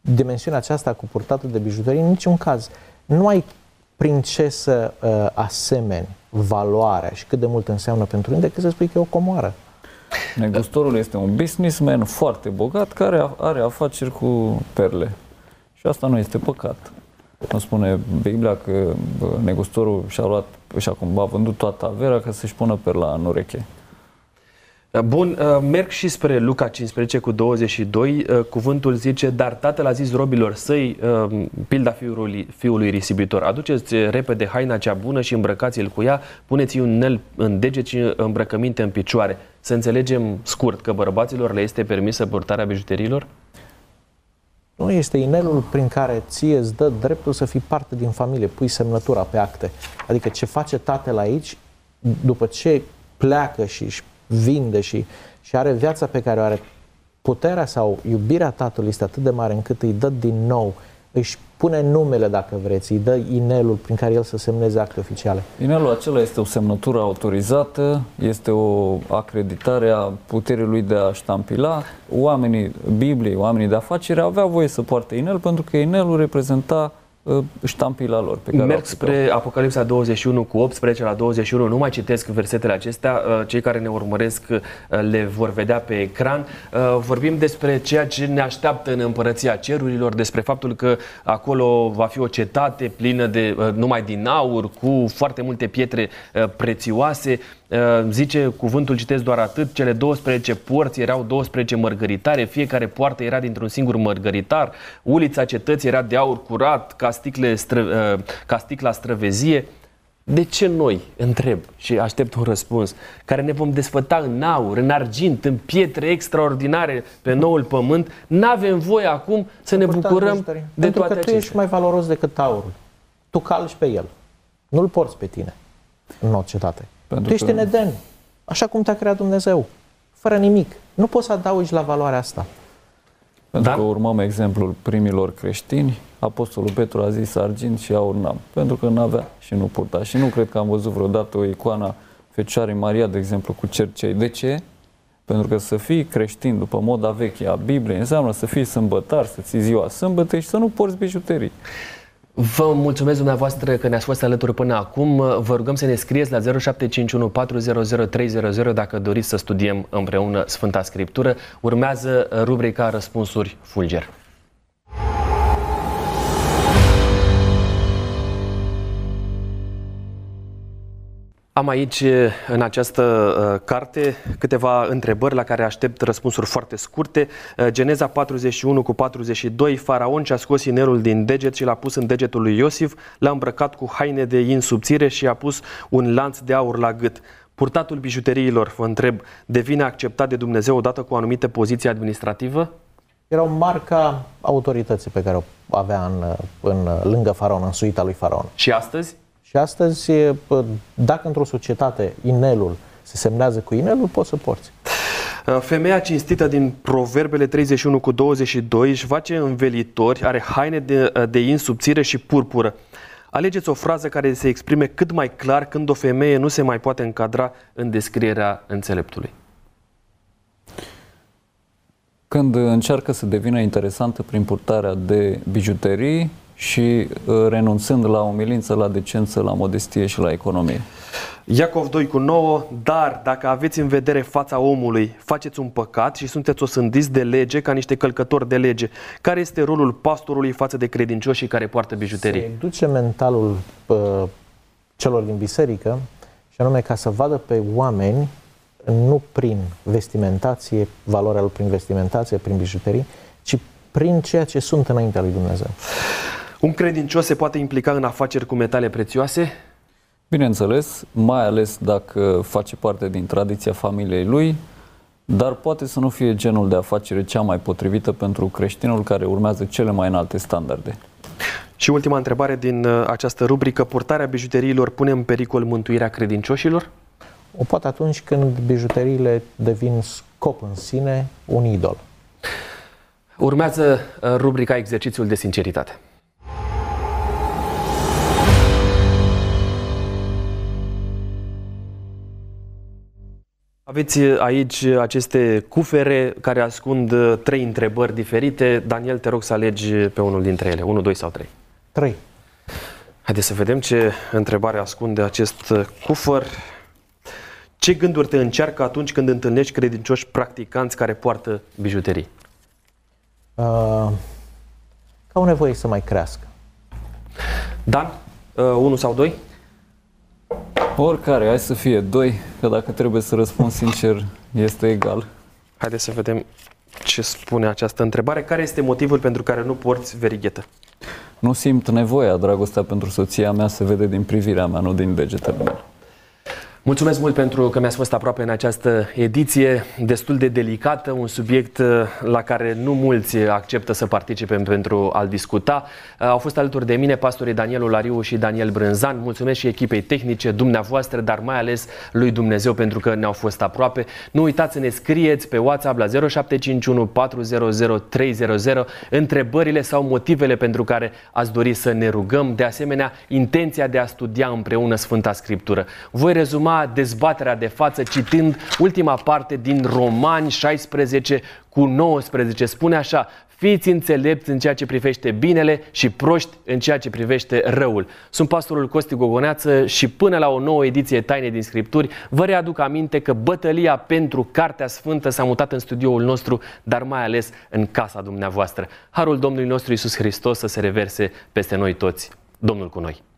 dimensiunea aceasta cu purtatul de bijuterii, în niciun caz nu ai prin ce să asemeni valoarea și cât de mult înseamnă pentru mine, decât să spui că e o comoară. Negustorul este un businessman foarte bogat care are afaceri cu perle. Și asta nu este păcat. Nu spune Biblia că negustorul și-a luat și acum a vândut toată averea ca să-și pună perla în ureche. Bun, uh, merg și spre Luca 15 cu 22. Uh, cuvântul zice, dar tatăl a zis robilor săi, uh, pilda fiului, fiului risibitor, aduceți repede haina cea bună și îmbrăcați-l cu ea, puneți-i un nel în deget și îmbrăcăminte în picioare. Să înțelegem scurt că bărbaților le este permisă purtarea bijuteriilor? Nu este inelul prin care ție îți dă dreptul să fii parte din familie, pui semnătura pe acte. Adică ce face tatăl aici, după ce pleacă și își vinde și, și are viața pe care o are, puterea sau iubirea tatălui este atât de mare încât îi dă din nou, își pune numele, dacă vreți, îi dă inelul prin care el să semneze acte oficiale. Inelul acela este o semnătură autorizată, este o acreditare a puterii lui de a ștampila. Oamenii Bibliei, oamenii de afaceri aveau voie să poarte inel pentru că inelul reprezenta Uh, ștampila lor. Pe care Merg spre Apocalipsa 21 cu 18 la 21, nu mai citesc versetele acestea, uh, cei care ne urmăresc uh, le vor vedea pe ecran. Vorbim despre ceea ce ne așteaptă în împărăția cerurilor, despre faptul că acolo va fi o cetate plină de numai din aur, cu foarte multe pietre prețioase. Zice cuvântul, citesc doar atât, cele 12 porți erau 12 mărgăritare, fiecare poartă era dintr-un singur mărgăritar, ulița cetății era de aur curat, ca, sticle stră, ca sticla străvezie. De ce noi, întreb și aștept un răspuns, care ne vom desfăta în aur, în argint, în pietre extraordinare pe noul pământ, nu avem voie acum să ne bucurăm de Pentru toate că tu acestea. ești mai valoros decât aurul. Tu calci pe el. Nu-l porți pe tine în o cetate. Pentru tu ești că- în Eden, așa cum te-a creat Dumnezeu, fără nimic. Nu poți să adaugi la valoarea asta. Pentru Da? că urmăm exemplul primilor creștini, Apostolul Petru a zis argint și aur n-am, pentru că n-avea și nu purta. Și nu cred că am văzut vreodată o icoană a Fecioarei Maria, de exemplu, cu cercei. De ce? Pentru că să fii creștin după moda veche a Bibliei înseamnă să fii sâmbătar, să ții ziua sâmbătă și să nu porți bijuterii. Vă mulțumesc dumneavoastră că ne-ați fost alături până acum. Vă rugăm să ne scrieți la 0751 400 300 dacă doriți să studiem împreună Sfânta Scriptură. Urmează rubrica Răspunsuri Fulger. Am aici, în această uh, carte, câteva întrebări la care aștept răspunsuri foarte scurte. Uh, Geneza 41 cu 42, Faraon și-a scos inelul din deget și l-a pus în degetul lui Iosif, l-a îmbrăcat cu haine de in subțire și a pus un lanț de aur la gât. Purtatul bijuteriilor, vă întreb, devine acceptat de Dumnezeu odată cu o anumită poziție administrativă? Erau marca autorității pe care o avea în, în, lângă faraon, în suita lui faraon. Și astăzi? Și astăzi, e, pă, dacă într-o societate inelul se semnează cu inelul, poți să porți. Uh, Femeia cinstită din Proverbele 31 cu 22 își face învelitori, are haine de, uh, de in subțire și purpură. Alegeți o frază care se exprime cât mai clar când o femeie nu se mai poate încadra în descrierea înțeleptului. Când încearcă să devină interesantă prin purtarea de bijuterii și uh, renunțând la umilință, la decență, la modestie și la economie. Iacov 2 cu 9, dar dacă aveți în vedere fața omului, faceți un păcat și sunteți osândiți de lege ca niște călcători de lege. Care este rolul pastorului față de credincioșii care poartă bijuterii? Se duce mentalul pă, celor din biserică și anume ca să vadă pe oameni nu prin vestimentație, valoarea lor prin vestimentație, prin bijuterii, ci prin ceea ce sunt înaintea lui Dumnezeu. Un credincios se poate implica în afaceri cu metale prețioase? Bineînțeles, mai ales dacă face parte din tradiția familiei lui, dar poate să nu fie genul de afacere cea mai potrivită pentru creștinul care urmează cele mai înalte standarde. Și ultima întrebare din uh, această rubrică, purtarea bijuteriilor pune în pericol mântuirea credincioșilor? O poate atunci când bijuteriile devin scop în sine, un idol. Urmează uh, rubrica Exercițiul de sinceritate. Aveți aici aceste cufere care ascund uh, trei întrebări diferite. Daniel, te rog să alegi pe unul dintre ele, unul, doi sau trei. Trei. Haideți să vedem ce întrebare ascunde acest uh, cufăr. Ce gânduri te încearcă atunci când întâlnești credincioși practicanți care poartă bijuterii? Uh, ca o nevoie să mai crească. Dan, uh, unul sau doi? Oricare, hai să fie doi, că dacă trebuie să răspund sincer, este egal. Haideți să vedem ce spune această întrebare. Care este motivul pentru care nu porți verighetă? Nu simt nevoia, dragostea pentru soția mea se vede din privirea mea, nu din degetele mele. Mulțumesc mult pentru că mi-ați fost aproape în această ediție destul de delicată, un subiect uh, la care nu mulți acceptă să participe pentru a-l discuta. Uh, au fost alături de mine pastorii Daniel Olariu și Daniel Brânzan. Mulțumesc și echipei tehnice, dumneavoastră, dar mai ales lui Dumnezeu pentru că ne-au fost aproape. Nu uitați să ne scrieți pe WhatsApp la 0751 400 300 întrebările sau motivele pentru care ați dori să ne rugăm. De asemenea, intenția de a studia împreună Sfânta Scriptură. Voi rezuma dezbaterea de față citind ultima parte din Romani 16 cu 19. Spune așa, fiți înțelepți în ceea ce privește binele și proști în ceea ce privește răul. Sunt pastorul Costi Gogoneață și până la o nouă ediție Taine din Scripturi vă readuc aminte că bătălia pentru Cartea Sfântă s-a mutat în studioul nostru, dar mai ales în casa dumneavoastră. Harul Domnului nostru Isus Hristos să se reverse peste noi toți. Domnul cu noi!